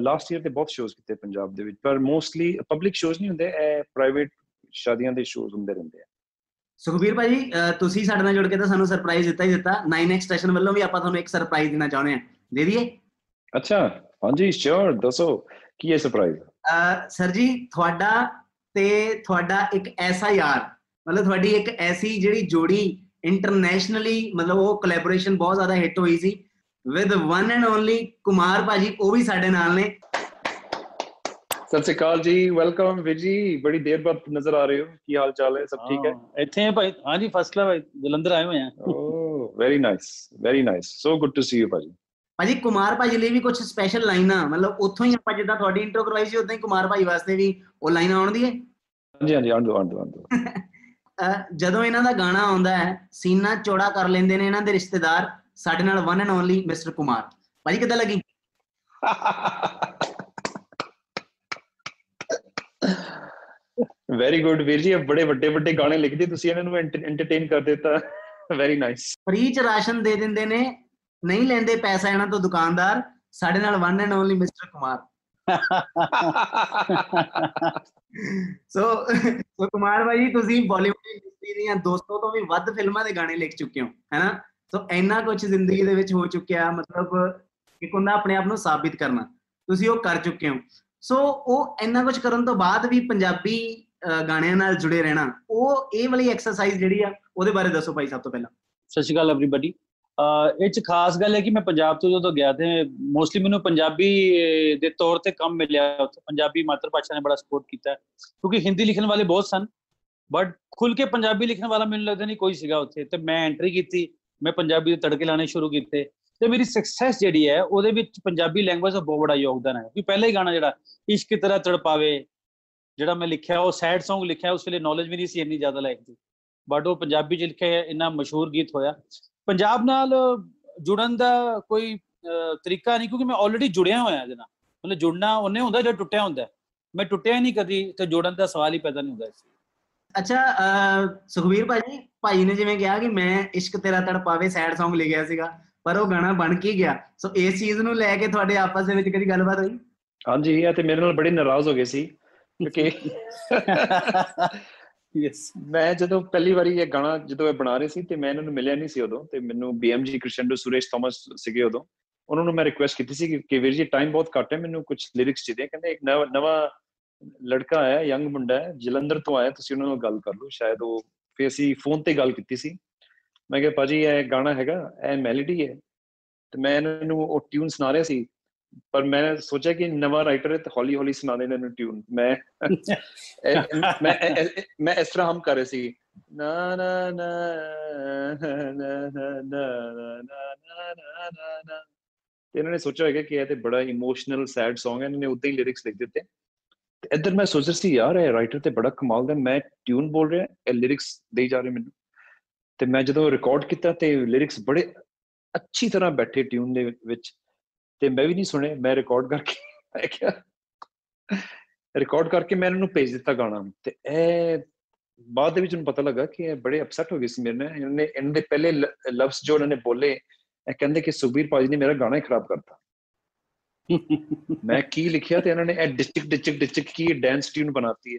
ਲਾਸਟ ਈਅਰ ਤੇ ਬਹੁਤ ਸ਼ੋਜ਼ ਕੀਤੇ ਪੰਜਾਬ ਦੇ ਵਿੱਚ ਪਰ ਮੋਸਟਲੀ ਪਬਲਿਕ ਸ਼ੋਜ਼ ਨਹੀਂ ਹੁੰਦੇ ਇਹ ਪ੍ਰਾਈਵੇਟ ਸ਼ਾਦੀਆਂ ਦੇ ਸ਼ੋਜ਼ ਹੁੰਦੇ ਰਹਿੰਦੇ ਆ। ਸੁਖਬੀਰ ਭਾਜੀ ਅਹ, ਤੁਸੀਂ ਸਾਡੇ ਨਾਲ ਜੁੜ ਕੇ ਤਾਂ ਸਾਨੂੰ ਸਰਪ੍ਰਾਈਜ਼ ਦਿੱਤਾ ਹੀ ਦਿੱਤਾ। 9x ਸਟੇਸ਼ਨ ਵੱਲੋਂ ਵੀ ਆਪਾਂ ਤੁਹਾਨੂੰ ਇੱਕ ਸਰਪ੍ਰਾਈਜ਼ ਦੇਣਾ ਚਾਹੁੰਦੇ ਹਾਂ। ਦੇ ਦਈਏ? ਅੱਛਾ ਹਾਂਜੀ ਸ਼ੋਰ ਦੱਸੋ ਕੀ ਹੈ ਸਰਪ੍ਰਾਈਜ਼ ਸਰ ਜੀ ਤੁਹਾਡਾ ਤੇ ਤੁਹਾਡਾ ਇੱਕ ਐਸਾ ਯਾਰ ਮਤਲਬ ਤੁਹਾਡੀ ਇੱਕ ਐਸੀ ਜਿਹੜੀ ਜੋੜੀ ਇੰਟਰਨੈਸ਼ਨਲੀ ਮਤਲਬ ਉਹ ਕੋਲੈਬੋਰੇਸ਼ਨ ਬਹੁਤ ਜ਼ਿਆਦਾ ਹਿੱਟ ਹੋਈ ਸੀ। With one and only Kumar ਭਾਜੀ ਉਹ ਵੀ ਸਾਡੇ ਨਾਲ ਨੇ। ਸਤਿ ਸ਼੍ਰੀ ਅਕਾਲ ਜੀ ਵੈਲਕਮ ਵੀਰ ਜੀ। ਬੜੀ ਦੇਰ ਬਾਅਦ ਨਜ਼ਰ ਆ ਰਹੇ ਹੋ ਕੀ ਹਾਲ ਚਾਲ ਹੈ? ਸਭ ਠੀਕ ਹੈ? ਹਾਂ, ਇੱਥੇ ਆ ਭਾਈ। ਹਾਂਜੀ ਫਸਟ ਕਲਾਸ ਜਲੰਧਰ ਆਏ ਹੋਏ ਆ ਓ very nice very nice so good to see you ਭਾਜੀ। ਭਾਜੀ ਕੁਮਾਰ ਭਾਜੀ ਲਈ ਵੀ ਕੁਝ ਸਪੈਸ਼ਲ ਲਾਈਨਾਂ ਮਤਲਬ ਉੱਥੋਂ ਹੀ ਆਪਾਂ ਜਿੱਦਾਂ ਤੁਹਾਡੀ ਇੰਟਰੋ ਕਰਵਾਈ ਸੀ ਉਦਾਂ ਹੀ ਕੁਮਾਰ ਭਾਈ ਵਾਸਤੇ ਵੀ ਉਹ ਲਾਈਨ ਆਉਣਦੀ ਹੈ। ਹਾਂਜੀ ਹਾਂਜੀ ਆਂਦੋ ਆਂਦੋ ਆਂਦੋ ਅਹ ਜਦੋਂ ਇਹਨਾਂ ਦਾ ਗਾਣਾ ਆਉਂਦਾ ਹੈ ਸੀਨਾ ਚੌੜਾ ਕਰ ਲੈਂਦੇ ਨੇ ਇਹਨਾਂ ਦੇ ਰਿਸ਼ਤੇਦਾਰ। ਸਾਡੇ ਨਾਲ one and only mister Kumar ਭਾਜੀ ਕਿੱਦਾਂ ਲੱਗੀ? ਵੈਰੀ ਗੁੱਡ ਵੀਰ ਜੀ ਬੜੇ ਵੱਡੇ ਵੱਡੇ ਗਾਣੇ ਲਿਖਦੇ ਤੁਸੀਂ ਇਹਨਾਂ ਨੂੰ ਐਂਟਰਟੇਨ ਕਰ ਦਿੱਤਾ। ਵੈਰੀ ਨਾਈਸ ਫ੍ਰੀ ਚ ਰਾਸ਼ਨ ਦੇ ਦਿੰਦੇ ਨੇ ਨਹੀਂ ਲੈਂਦੇ ਪੈਸਾ ਇਹਨਾਂ ਤੋਂ ਦੁਕਾਨਦਾਰ। ਸਾਡੇ ਨਾਲ one and only mister Kumar so so Kumar ਭਾਈ ਤੁਸੀਂ ਬਾਲੀਵੁੱਡ ਇੰਡਸਟਰੀ ਦੀਆਂ ਦੋਸਤੋਂ ਤੋਂ ਵੀ ਵੱਧ ਫਿਲਮਾਂ ਦੇ ਗਾਣੇ ਲਿਖ ਚੁੱਕੇ ਹੋ ਹੈਨਾ ਸੋ ਇੰਨਾ ਕੁਝ ਜ਼ਿੰਦਗੀ ਦੇ ਵਿੱਚ ਹੋ ਚੁੱਕਿਆ ਮਤਲਬ ਇੱਕ ਹੁੰਦਾ ਆਪਣੇ ਆਪ ਨੂੰ ਸਾਬਿਤ ਕਰਨਾ ਤੁਸੀਂ ਉਹ ਕਰ ਚੁੱਕੇ ਹੋ ਸੋ ਉਹ ਇੰਨਾ ਕੁਝ ਕਰਨ ਤੋਂ ਬਾਅਦ ਵੀ ਪੰਜਾਬੀ ਅਹ, ਗਾਣਿਆਂ ਨਾਲ ਜੁੜੇ ਰਹਿਣਾ ਉਹ ਇਹ ਵਾਲੀ ਐਕਸਰਸਾਈਜ਼ ਜਿਹੜੀ ਆ ਉਹਦੇ ਬਾਰੇ ਦੱਸੋ ਭਾਈ ਸਭ ਤੋਂ ਪਹਿਲਾਂ ਸਤਿ ਸ਼੍ਰੀ ਅਕਾਲ एवरीबॉडी ਇਹ ਚ ਖਾਸ ਗੱਲ ਹੈ ਕਿ ਮੈਂ ਪੰਜਾਬ ਤੋਂ ਜਦੋਂ ਗਿਆ ਤੇ ਮੋਸਟਲੀ ਮੈਨੂੰ ਪੰਜਾਬੀ ਅਹ, ਦੇ ਤੌਰ ਤੇ ਕੰਮ ਮਿਲਿਆ ਉੱਥੇ ਪੰਜਾਬੀ ਮਾਤਰ ਭਾਸ਼ਾ ਨੇ ਬੜਾ ਸਪੋਰਟ ਕੀਤਾ ਹੈ। ਕਿਉਂਕਿ ਹਿੰਦੀ ਲਿਖਣ ਵਾਲੇ ਬਹੁਤ ਸਨ ਬਟ ਖੁੱਲ ਕੇ ਪੰਜਾਬੀ ਲਿਖਣ ਵਾਲਾ ਮੈਨੂੰ ਲੱਗਦਾ ਨਹੀਂ ਕੋਈ ਸੀਗਾ ਉੱਥੇ ਤੇ ਮੈਂ ਐਂਟਰੀ ਕੀਤੀ ਮੈਂ ਪੰਜਾਬੀ ਦੇ ਤੜਕੇ ਲਾਣੇ ਸ਼ੁਰੂ ਕੀਤੇ ਤੇ ਮੇਰੀ ਸਕਸੈਸ ਜਿਹੜੀ ਹੈ ਉਹਦੇ ਵਿੱਚ ਪੰਜਾਬੀ ਲੈਂਗੁਏਜ ਦਾ ਬਹੁਤ ਬੜਾ ਯੋਗਦਾਨ ਹੈ। ਕਿ ਪਹਿਲਾ ਹੀ ਗਾਣਾ ਜਿਹੜਾ ਇਸ਼ਕ ਕੀ ਤਰ੍ਹਾਂ ਤੜਪਾਵੇ ਜਿਹੜਾ ਮੈਂ ਲਿਖਿਆ ਉਹ ਸੈਡ Song ਲਿਖਿਆ ਉਸ ਵੇਲੇ ਨੌਲੇਜ ਵੀ ਨਹੀਂ ਸੀ ਇੰਨੀ ਜ਼ਿਆਦਾ ਲਾਇਕ ਦੀ। ਬਟ ਉਹ ਪੰਜਾਬੀ ਚ ਲਿਖਿਆ ਇੰਨਾ ਮਸ਼ਹੂਰ ਗੀਤ ਹੋਇਆ। ਪੰਜਾਬ ਨਾਲ ਜੁੜਨ ਦਾ ਕੋਈ ਅਹ, ਤਰੀਕਾ ਨਹੀਂ ਕਿਉਂਕਿ ਮੈਂ ਆਲਰੇਡੀ ਜੁੜਿਆ ਹੋਇਆ ਇਹਦੇ ਨਾਲ। ਮਤਲਬ ਜੁੜਨਾ ਉਹਨੇ ਹੁੰਦਾ ਜਿਹੜਾ ਟੁੱਟਿਆ ਹੁੰਦਾ। ਹੈ। ਮੈਂ ਟੁੱਟਿਆ ਹੀ ਨਹੀਂ ਕਦੀ ਤੇ ਜੁੜਨ ਦਾ ਸਵਾਲ ਹੀ ਪੈਦਾ ਨਹੀਂ ਹੁੰਦਾ ਇਸ ਅੱਛਾ ਅਹ, ਸੁਖਬੀਰ ਭਾਜੀ ਭਾਈ ਨੇ ਜਿਵੇਂ ਕਿਹਾ ਕਿ ਮੈਂ ਇਸ਼ਕ ਤੇਰਾ ਤੜਪਾਵੇ ਸੈਡ Song ਲਿਖਿਆ ਸੀਗਾ ਪਰ ਉਹ ਗਾਣਾ ਬਣ ਕੇ ਗਿਆ? ਸੋ ਇਸ ਚੀਜ਼ ਨੂੰ ਲੈ ਕੇ ਤੁਹਾਡੇ ਆਪਸ ਦੇ ਵਿੱਚ ਕਦੀ ਗੱਲਬਾਤ ਹੋਈ? ਹਾਂਜੀ ਇਹ ਤੇ ਮੇਰੇ ਨਾਲ ਬੜੇ ਨਾਰਾਜ਼ ਹੋ ਗਏ ਸੀ ਕਿਉਂਕਿ ਯੈਸ ਮੈਂ ਜਦੋਂ ਪਹਿਲੀ ਵਾਰੀ ਇਹ ਗਾਣਾ ਜਦੋਂ ਇਹ ਬਣਾ ਰਹੇ ਸੀ ਤੇ ਮੈਂ ਇਹਨਾਂ ਨੂੰ ਮਿਲਿਆ ਨਹੀਂ ਸੀ ਉਦੋਂ ਤੇ ਮੈਨੂੰ ਬੀਐਮਜੀ ਕ੍ਰਿਸ਼ਨਡੋ ਸੁਰੇਸ਼ ਥਾਮਸ ਸੀਗੇ ਉਦੋਂ। ਉਹਨਾਂ ਨੂੰ ਮੈਂ ਰਿਕੁਐਸਟ ਕੀਤੀ ਸੀ ਕਿ- ਵੀਰ ਜੀ ਟਾਈਮ ਬਹੁਤ ਘੱਟ ਹੈ ਮੈਨੂੰ ਕੁਝ ਲਿਰਿਕਸ ਚਾਹੀਦੇ। ਕਹਿੰਦੇ ਇੱਕ ਨਵਾਂ ਨਵਾਂ ਲੜਕਾ ਆਇਆ ਯੰਗ ਮੁੰਡਾ ਹੈ ਜਲੰਧਰ ਤੋਂ ਆਇਆ ਤੁਸੀਂ ਉਹਨਾਂ ਨਾਲ ਗੱਲ ਕਰ ਲਓ ਸ਼ਾਇਦ ਉਹ ਫਿਰ ਅਸੀਂ ਫੋਨ ਤੇ ਗੱਲ ਕੀਤੀ ਸੀ ਮੈਂ ਕਿਹਾ ਭਾਜੀ ਇਹ ਗਾਣਾ ਹੈਗਾ ਇਹ ਮੈਲੋਡੀ ਹੈ ਤੇ ਮੈਂ ਇਹਨਾਂ ਨੂੰ ਉਹ ਟਿਊਨ ਸੁਣਾ ਰਿਹਾ ਸੀ ਪਰ ਮੈਂ ਸੋਚਿਆ ਕਿ ਨਵਾਂ ਰਾਈਟਰ ਹੈ ਤੇ ਹੌਲੀ ਹੌਲੀ ਸੁਣਾ ਦੇਣਾ ਇਹਨੂੰ ਟਿਊਨ ਮੈਂ ਇਹ- ਮੈਂ ਇਹ- ਇਹ- ਮੈਂ ਇਸ ਤਰ੍ਹਾਂ ਹਮ ਕਰ ਰਹੇ ਸੀ ਨਾ ਨਾ ਨਾ ਨਾ ਨਾ ਨਾ ਨਾ ਨਾ ਨਾ ਨਾ ਨਾ ਨਾ ਤੇ ਇਹਨਾਂ ਨੇ ਸੋਚਿਆ ਹੋਵੇਗਾ ਕਿ ਇਹ ਤੇ ਬੜਾ ਇਮੋਸ਼ਨਲ ਸੈਡ Song ਹੈ ਇਹਨਾਂ ਨੇ ਉਦਾਂ ਹੀ ਲਿਰਿਕਸ ਲਿਖ ਦਿੱਤੇ ਤੇ ਇੱਧਰ ਮੈਂ ਸੋਚ ਰਿਹਾ ਸੀ, ਯਾਰ ਇਹ ਰਾਈਟਰ ਤੇ ਬੜਾ ਕਮਾਲ ਦਾ, ਮੈਂ ਟਿਊਨ ਬੋਲ ਰਿਹਾ, ਇਹ ਲਿਰਿਕਸ ਦੇਈ ਜਾ ਰਹੇ ਮੈਨੂੰ। ਤੇ ਮੈਂ ਜਦੋਂ ਰਿਕਾਰਡ ਕੀਤਾ ਤੇ ਲਿਰਿਕਸ ਬੜੇ ਅੱਛੀ ਤਰ੍ਹਾਂ ਬੈਠੇ ਟਿਊਨ ਦੇ ਵਿੱਚ, ਤੇ ਮੈਂ ਵੀ ਨਹੀਂ ਸੁਣੇ ਮੈਂ ਰਿਕਾਰਡ ਕਰਕੇ ਮੈਂ ਕਿਹਾ ਰਿਕਾਰਡ ਕਰਕੇ ਮੈਂ ਇਹਨਾਂ ਨੂੰ ਭੇਜ ਦਿੱਤਾ ਗਾਣਾ। ਤੇ ਇਹ ਬਾਅਦ ਦੇ ਵਿੱਚ ਮੈਨੂੰ ਪਤਾ ਲੱਗਾ ਕਿ ਇਹ ਬੜੇ ਅਪਸੈਟ ਹੋ ਗਏ ਸੀ ਮੇਰੇ ਨਾਲ, ਇਹਨਾਂ ਨੇ ਇਹਨਾਂ ਦੇ ਪਹਿਲੇ ਲਫ਼ਜ਼ ਜੋ ਉਹਨਾਂ ਨੇ ਬੋਲੇ, ਇਹ ਕਹਿੰਦੇ ਕਿ ਸੁਖਬੀਰ ਭਾਜੀ ਨੇ ਮੇਰਾ ਗਾਣਾ ਹੀ ਖਰਾਬ ਕਰਤਾ। ਮੈਂ ਕੀ ਲਿਖਿਆ ਤੇ ਇਹਨਾਂ ਨੇ ਇਹ ਡਿਸਟਿਕ ਡਿਸਟਿਕ ਡਿਸਟਿਕ ਕੀ ਡਾਂਸ ਟਿਊਨ ਬਣਾਤੀ ਹੈ।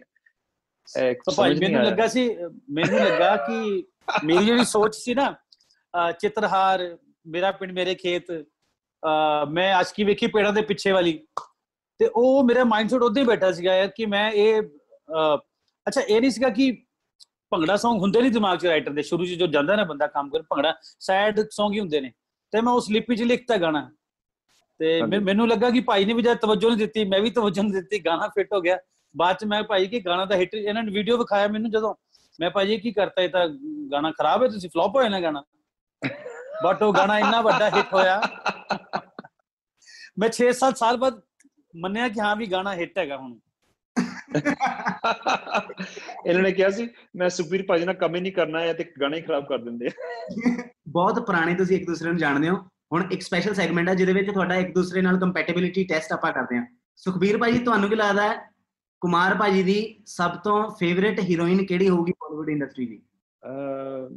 ਤਾਂ ਭਾਈ ਮੈਨੂੰ। ਲੱਗਾ ਸੀ ਮੈਨੂੰ ਲੱਗਾ ਕਿ ਮੇਰੀ ਜਿਹੜੀ ਸੋਚ ਸੀ ਨਾ ਚਿੱਤਰਹਾਰ ਮੇਰਾ ਪਿੰਡ ਮੇਰੇ ਖੇਤ ਮੈਂ ਆਸ਼ਕੀ ਵੇਖੀ ਪੇੜਾਂ ਦੇ ਪਿੱਛੇ ਵਾਲੀ ਤੇ ਉਹ ਮੇਰਾ ਮਾਈਂਡਸੈਟ ਉਦੋਂ ਹੀ ਬੈਠਾ ਸੀਗਾ ਯਾਰ ਕਿ ਮੈਂ ਇਹ ਅੱਛਾ ਇਹ ਨਹੀਂ ਸੀਗਾ ਕਿ ਭੰਗੜਾ Song ਹੁੰਦੇ ਨਹੀਂ ਦਿਮਾਗ 'ਚ ਰਾਈਟਰ ਦੇ ਸ਼ੁਰੂ 'ਚ ਜੋ ਜਾਂਦਾ ਨਾ ਬੰਦਾ ਕੰਮ ਕਰ ਭੰਗੜਾ ਸੈਡ Song ਹੀ ਹੁੰਦੇ ਨੇ। ਤੇ ਮੈਂ ਉਸ ਲਿਪੀ 'ਚ ਲਿਖਤਾ ਗਾਣਾ। ਤੇ। ਮੈਨੂੰ ਲੱਗਾ ਕਿ ਭਾਈ ਨੇ ਵੀ ਜਦ ਤਵੱਜੋ ਨਹੀਂ ਦਿੱਤੀ ਮੈਂ ਵੀ ਤਵੱਜੋ ਨਹੀਂ ਦਿੱਤੀ ਗਾਣਾ ਫਿੱਟ ਹੋ ਗਿਆ। ਬਾਅਦ ਚ ਮੈਂ ਭਾਈ ਕਿ ਗਾਣਾ ਦਾ ਹਿੱਟ ਇਹਨਾਂ ਨੇ ਵੀਡੀਓ ਵਿਖਾਇਆ ਮੈਨੂੰ ਜਦੋਂ। ਮੈਂ ਭਾਈ ਇਹ ਕੀ ਕਰਤਾ ਇਹ ਤਾਂ ਗਾਣਾ ਖਰਾਬ ਹੈ ਤੁਸੀਂ ਫਲॉप ਹੋਇਆ ਨਾ ਗਾਣਾ। ਬਟ ਉਹ ਗਾਣਾ ਇੰਨਾ ਵੱਡਾ ਹਿੱਟ ਹੋਇਆ। ਮੈਂ 6-7 ਸਾਲ ਬਾਅਦ ਮੰਨਿਆ ਕਿ ਹਾਂ ਵੀ ਗਾਣਾ ਹਿੱਟ ਹੈਗਾ ਹੁਣ। ਇਹਨਾਂ ਨੇ ਕਿਹਾ ਸੀ ਮੈਂ ਸੁਖਬੀਰ ਭਾਜੀ ਨਾਲ ਕੰਮ ਹੀ ਨਹੀਂ ਕਰਨਾ ਹੈ ਤੇ ਗਾਣਾ ਖਰਾਬ ਕਰ ਦਿੰਦੇ ਬਹੁਤ ਪੁਰਾਣੇ ਤੁਸੀਂ ਇੱਕ ਦੂਸਰੇ ਨੂੰ ਜਾਣਦੇ ਹੋ। ਹੁਣ ਇੱਕ ਸਪੈਸ਼ਲ ਸੈਗਮੈਂਟ ਹੈ ਜਿਹਦੇ ਵਿੱਚ ਤੁਹਾਡਾ ਇੱਕ ਦੂਸਰੇ ਨਾਲ ਕੰਪੈਟੀਬਿਲਿਟੀ ਟੈਸਟ ਆਪਾਂ ਕਰਦੇ ਹਾਂ। ਸੁਖਬੀਰ ਭਾਜੀ ਤੁਹਾਨੂੰ ਕੀ ਲੱਗਦਾ ਹੈ? ਕੁਮਾਰ ਭਾਜੀ ਦੀ ਸਭ ਤੋਂ ਫੇਵਰਿਟ ਹੀਰੋਇਨ ਕਿਹੜੀ ਹੋਊਗੀ ਬਾਲੀਵੁੱਡ ਇੰਡਸਟਰੀ ਦੀ?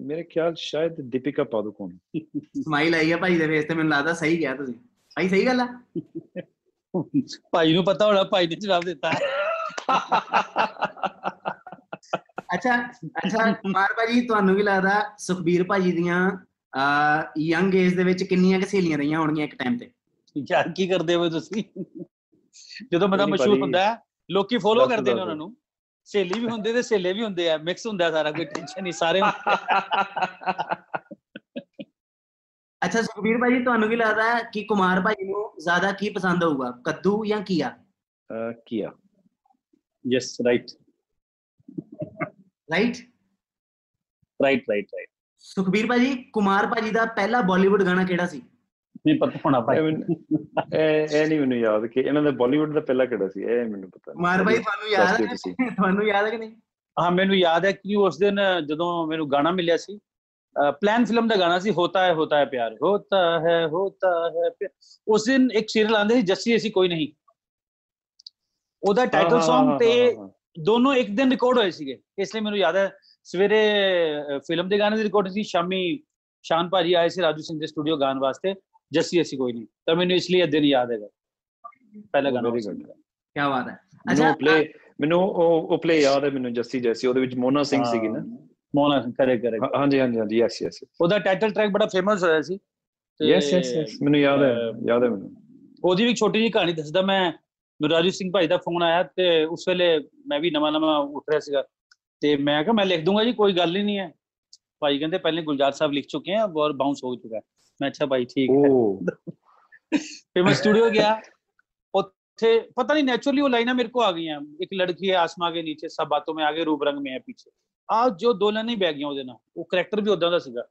ਮੇਰੇ ਖਿਆਲ ਸ਼ਾਇਦ ਦੀਪਿਕਾ ਪਾਦੂਕੋਣ। ਸਮਾਈਲ ਆਈ ਹੈ ਭਾਈ ਦੇ ਫੇਸ ਤੇ ਮੈਨੂੰ ਲੱਗਦਾ ਸਹੀ ਗਿਆ ਤੁਸੀਂ। ਭਾਈ ਸਹੀ ਗੱਲ ਆ? ਭਾਈ ਨੂੰ ਪਤਾ ਹੋਣਾ ਭਾਈ ਨੇ ਜਵਾਬ ਦਿੱਤਾ। ਅੱਛਾ ਅੱਛਾ ਕੁਮਾਰ ਭਾਜੀ ਤੁਹਾਨੂੰ ਕੀ ਲੱਗਦਾ ਸੁਖਬੀਰ ਭਾਜੀ ਦੀਆਂ ਯੰਗ ਏਜ ਦੇ ਵਿੱਚ ਕਿੰਨੀਆਂ ਕੁ ਸਹੇਲੀਆਂ ਰਹੀਆਂ ਹੋਣਗੀਆਂ ਇੱਕ ਟਾਈਮ ਤੇ? ਯਾਰ ਕੀ ਕਰਦੇ ਹੋ ਤੁਸੀਂ? ਜਦੋਂ ਬੰਦਾ ਮਸ਼ਹੂਰ ਹੁੰਦਾ ਹੈ ਲੋਕੀ ਫੋਲੋ ਕਰਦੇ ਨੇ। ਉਹਨਾਂ ਨੂੰ। ਸਹੇਲੀ ਵੀ ਹੁੰਦੇ ਤੇ ਸਹੇਲੇ ਵੀ ਹੁੰਦੇ ਆ ਮਿਕਸ ਹੁੰਦਾ ਸਾਰਾ ਕੋਈ ਟੈਨਸ਼ਨ ਨਹੀਂ ਸਾਰੇ। ਅੱਛਾ ਸੁਖਬੀਰ ਭਾਜੀ ਤੁਹਾਨੂੰ ਕੀ ਲੱਗਦਾ ਹੈ ਕਿ ਕੁਮਾਰ ਭਾਜੀ ਨੂੰ ਜ਼ਿਆਦਾ ਕੀ ਪਸੰਦ ਹੋਊਗਾ ਕੱਦੂ ਜਾਂ ਕੀਆ ਕੀਆ yes right right right right right Sukhbir ਭਾਜੀ ਕੁਮਾਰ ਭਾਜੀ ਦਾ ਪਹਿਲਾ ਬਾਲੀਵੁੱਡ ਗਾਣਾ ਕਿਹੜਾ ਸੀ? ਨਹੀਂ ਪਤਾ ਹੋਣਾ ਇਹ ਭਾਈ ਇਹ ਇਹ ਨਹੀਂ ਮੈਨੂੰ ਯਾਦ ਕਿ ਇਹਨਾਂ ਦਾ ਬਾਲੀਵੁੱਡ ਦਾ ਪਹਿਲਾ ਕਿਹੜਾ ਸੀ ਇਹ ਮੈਨੂੰ ਪਤਾ ਨਹੀਂ। ਕੁਮਾਰ ਭਾਈ ਤੁਹਾਨੂੰ ਯਾਦ ਹੈ। ਤੁਹਾਨੂੰ ਯਾਦ ਹੈ ਕਿ ਨਹੀਂ? ਹਾਂ ਮੈਨੂੰ ਯਾਦ ਹੈ ਕਿ ਉਸ ਦਿਨ ਜਦੋਂ ਮੈਨੂੰ ਗਾਣਾ ਮਿਲਿਆ ਸੀ ਪਲਾਨ ਫਿਲਮ ਦਾ ਗਾਣਾ ਸੀ ਹੋਤਾ ਹੈ ਹੋਤਾ ਹੈ ਪਿਆਰ ਹੋਤਾ ਹੈ ਹੋਤਾ ਹੈ ਪਿਆਰ ਉਸ ਦਿਨ ਇੱਕ ਸੀਰੀਅਲ ਆਂਦੇ ਸੀ ਜੱਸੀ ਅਸੀਂ ਕੋਈ ਨਹੀਂ। ਉਹਦਾ ਟਾਈਟਲ Song ਤੇ ਦੋਨੋਂ ਇੱਕ ਦਿਨ ਰਿਕਾਰਡ ਹੋਏ ਸੀਗੇ ਇਸ ਲਈ ਮੈਨੂੰ ਯਾਦ ਹੈ ਸਵੇਰੇ ਫਿਲਮ ਦੇ ਗਾਣੇ ਦੀ ਰਿਕਾਰਡਿੰਗ ਸੀ ਸ਼ਾਮੀ ਸ਼ਾਨ ਭਾਜੀ ਆਏ ਸੀ ਰਾਜੂ ਸਿੰਘ ਦੇ ਸਟੂਡੀਓ ਗਾਣ ਵਾਸਤੇ ਜੱਸੀ ਅਸੀਂ ਕੋਈ ਨਹੀਂ। ਤਾਂ ਮੈਨੂੰ ਇਸ ਲਈ ਇਹ ਦਿਨ ਯਾਦ ਹੈਗਾ। ਪਹਿਲਾ ਗਾਣਾ good. ਦਾ। ਕੀ ਬਾਤ ਹੈ। ਮੈਨੂੰ ਪਲੇ ਮੈਨੂੰ ਉਹ ਉਹ ਪਲੇ ਯਾਦ ਹੈ ਮੈਨੂੰ ਜੱਸੀ ਜੈਸੀ ਉਹਦੇ ਵਿੱਚ ਮੋਨਾ ਸਿੰਘ ਸੀਗੀ ਨਾ। ਮੋਨਾ ਕਰੇ ਕਰੇ ਹਾਂ- ਹਾਂਜੀ ਹਾਂਜੀ ਹਾਂਜੀ ਯੈਸ ਯੈਸ ਉਹਦਾ ਟਾਈਟਲ ਟਰੈਕ ਬੜਾ ਫੇਮਸ ਹੋਇਆ ਸੀ। ਯੈਸ ਯੈਸ ਯੈਸ ਮੈਨੂੰ ਯਾਦ ਹੈ ਯਾਦ ਹੈ ਮੈਨੂੰ। ਉਹਦੀ ਵੀ ਛੋਟੀ ਜਿਹੀ ਕਹਾਣੀ ਦੱਸਦਾ ਮੈਂ ਰਾਜੂ ਸਿੰਘ ਭਾਈ ਦਾ ਫੋਨ ਆਇਆ ਤੇ ਉਸ ਵੇਲੇ ਮੈਂ ਵੀ ਨਵਾਂ ਨਵਾਂ ਉੱਠ ਰਿਹਾ ਸੀਗਾ। ਤੇ ਮੈਂ ਕਿਹਾ ਮੈਂ ਲਿਖ ਦੂੰਗਾ ਜੀ ਕੋਈ ਗੱਲ ਹੀ ਨਹੀਂ ਹੈ ਭਾਈ ਕਹਿੰਦੇ ਪਹਿਲੇ ਗੁਲਜ਼ਾਰ ਸਾਹਿਬ ਲਿਖ ਚੁੱਕੇ ਆ ਔਰ ਬਾਉਂਸ ਹੋ ਚੁੱਕਾ ਹੈ ਮੈਂ ਅੱਛਾ ਭਾਈ ਠੀਕ ਹੈ ਉਹ ਫਿਰ ਮੈਂ ਸਟੂਡੀਓ ਗਿਆ ਉੱਥੇ ਪਤਾ ਨਹੀਂ ਨੈਚੁਰਲੀ ਉਹ ਲਾਈਨਾਂ ਮੇਰੇ को आ गई हैं एक लड़की है आसमां के नीचे सब बातों में आगे रूप रंग में है पीछे ਆ ਜੋ ਦੋ ਲਾਈਨਾਂ ਹੀ ਬਹਿ ਗਈਆਂ ਉਹਦੇ ਨਾਲ ਉਹ ਕਰੈਕਟਰ ਵੀ ਉਦਾਂ ਦਾ ਸੀਗਾ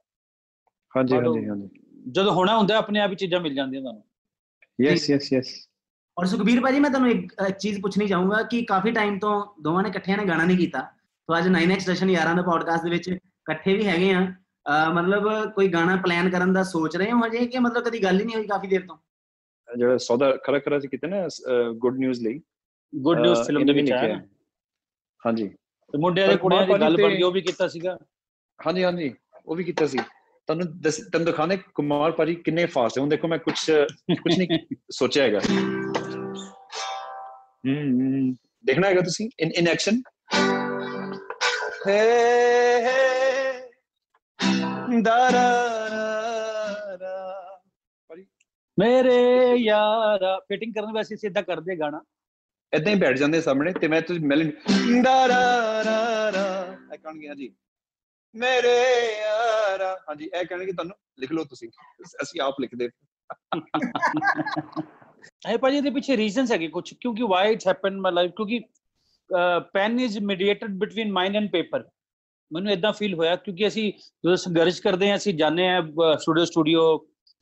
ਹਾਂਜੀ ਮੰਨ ਲਓ, ਹਾਂਜੀ ਹਾਂਜੀ ਜਦੋਂ ਹੋਣਾ ਹੁੰਦਾ ਆਪਣੇ ਆਪ ਹੀ ਚੀਜ਼ਾਂ ਮਿਲ ਜਾਂਦੀਆਂ ਤੁਹਾਨੂੰ ਯੈਸ ਯੈਸ ਯੈਸ ਔਰ ਸੁਖਬੀਰ ਭਾਜੀ ਮੈਂ ਤੁਹਾਨੂੰ ਇੱਕ ਇੱਕ ਚੀਜ਼ ਪੁੱਛਣੀ ਚਾਹੂੰਗਾ ਕਿ ਕਾਫੀ ਟਾਈਮ ਤੋਂ ਦੋਵਾਂ ਨੇ ਇਕੱਠਿਆਂ ਨੇ ਗਾਣਾ ਨਹੀਂ ਕੀਤਾ ਤੋਂ ਅੱਜ 9x ਜਸ਼ਨ ਯਾਰਾਂ ਦਾ ਪੋਡਕਾਸਟ ਦੇ ਵਿੱਚ ਇਕੱਠੇ ਵੀ ਹੈਗੇ ਆ ਮਤਲਬ ਕੋਈ ਗਾਣਾ ਪਲਾਨ ਕਰਨ ਦਾ ਸੋਚ ਰਹੇ ਹੋ ਹਜੇ ਕਿ ਮਤਲਬ ਕਦੀ ਗੱਲ ਹੀ ਨਹੀਂ ਹੋਈ ਕਾਫੀ ਦੇਰ ਤੋਂ? ਜਿਹੜਾ ਸੌਦਾ ਖਰਾ ਖਰਾ ਸੀ ਕਿਤੇ ਨਾ ਗੁੱਡ ਨਿਊਜ਼ ਲਈ। ਗੁੱਡ ਨਿਊਜ਼ ਫਿਲਮ ਦੇ ਵਿੱਚ ਵੀ ਆਇਆ। ਹਾਂਜੀ। ਤੇ ਮੁੰਡਿਆਂ ਦੇ ਪਰ ਕੁੜੀਆਂ ਦੀ ਗੱਲ ਬਣ ਗਈ ਉਹ ਵੀ ਕੀਤਾ ਸੀਗਾ। ਹਾਂਜੀ ਹਾਂਜੀ। ਉਹ ਵੀ ਕੀਤਾ ਸੀ। ਤੁਹਾਨੂੰ ਦੱਸ ਤੁਹਾਨੂੰ ਦਿਖਾਣੇ ਕੁਮਾਰ ਭਾਜੀ ਕਿੰਨੇ ਫਾਸਟ ਹੈ ਹੁਣ ਦੇਖੋ ਮੈਂ ਕੁਝ ਕੁਝ ਨਹੀਂ ਸੋਚਿਆ ਹੈਗਾ। ਹੂੰ ਹੂੰ। ਦੇਖਣਾ ਹੈਗਾ ਤੁਸੀਂ? ਇਨ ਇਨ ਐਕਸ਼ਨ ਮੇਰੇ ਯਾਰਾ। ਫਿਟਿੰਗ ਕਰਨ ਵੈਸੇ ਸਿੱਧਾ ਕਰਦੇ ਗਾਣਾ। ਇਦਾਂ ਹੀ ਬੈਠ ਜਾਂਦੇ ਸਾਹਮਣੇ ਤੇ ਮੈਂ ਤੁਸੀਂ ਮੈਲਨ ਦਾ ਰਾ ਰਾ ਰਾ। ਇਹ ਕਹਣਗੇ ਹਾਂਜੀ। ਮੇਰੇ ਯਾਰਾ। ਹਾਂਜੀ ਇਹ ਕਹਿਣਗੇ ਤੁਹਾਨੂੰ ਲਿਖ ਲਓ ਤੁਸੀਂ। ਅਸੀਂ ਆਪ ਲਿਖਦੇ ਹੈ ਭਾਜੀ ਇਹਦੇ ਪਿੱਛੇ ਰੀਜ਼ਨਸ ਹੈਗੇ ਕੁਝ ਕਿਉਂਕਿ why it's happen my life ਕਿਉਂਕਿ pen is mediated between mind and paper ਮੈਨੂੰ ਇਦਾਂ ਫੀਲ ਹੋਇਆ ਕਿਉਂਕਿ ਅਸੀਂ ਜਦੋਂ ਸੰਘਰਸ਼ ਕਰਦੇ ਹਾਂ, ਅਸੀਂ ਜਾਂਦੇ ਹਾਂ ਸਟੂਡੀਓ ਸਟੂਡੀਓ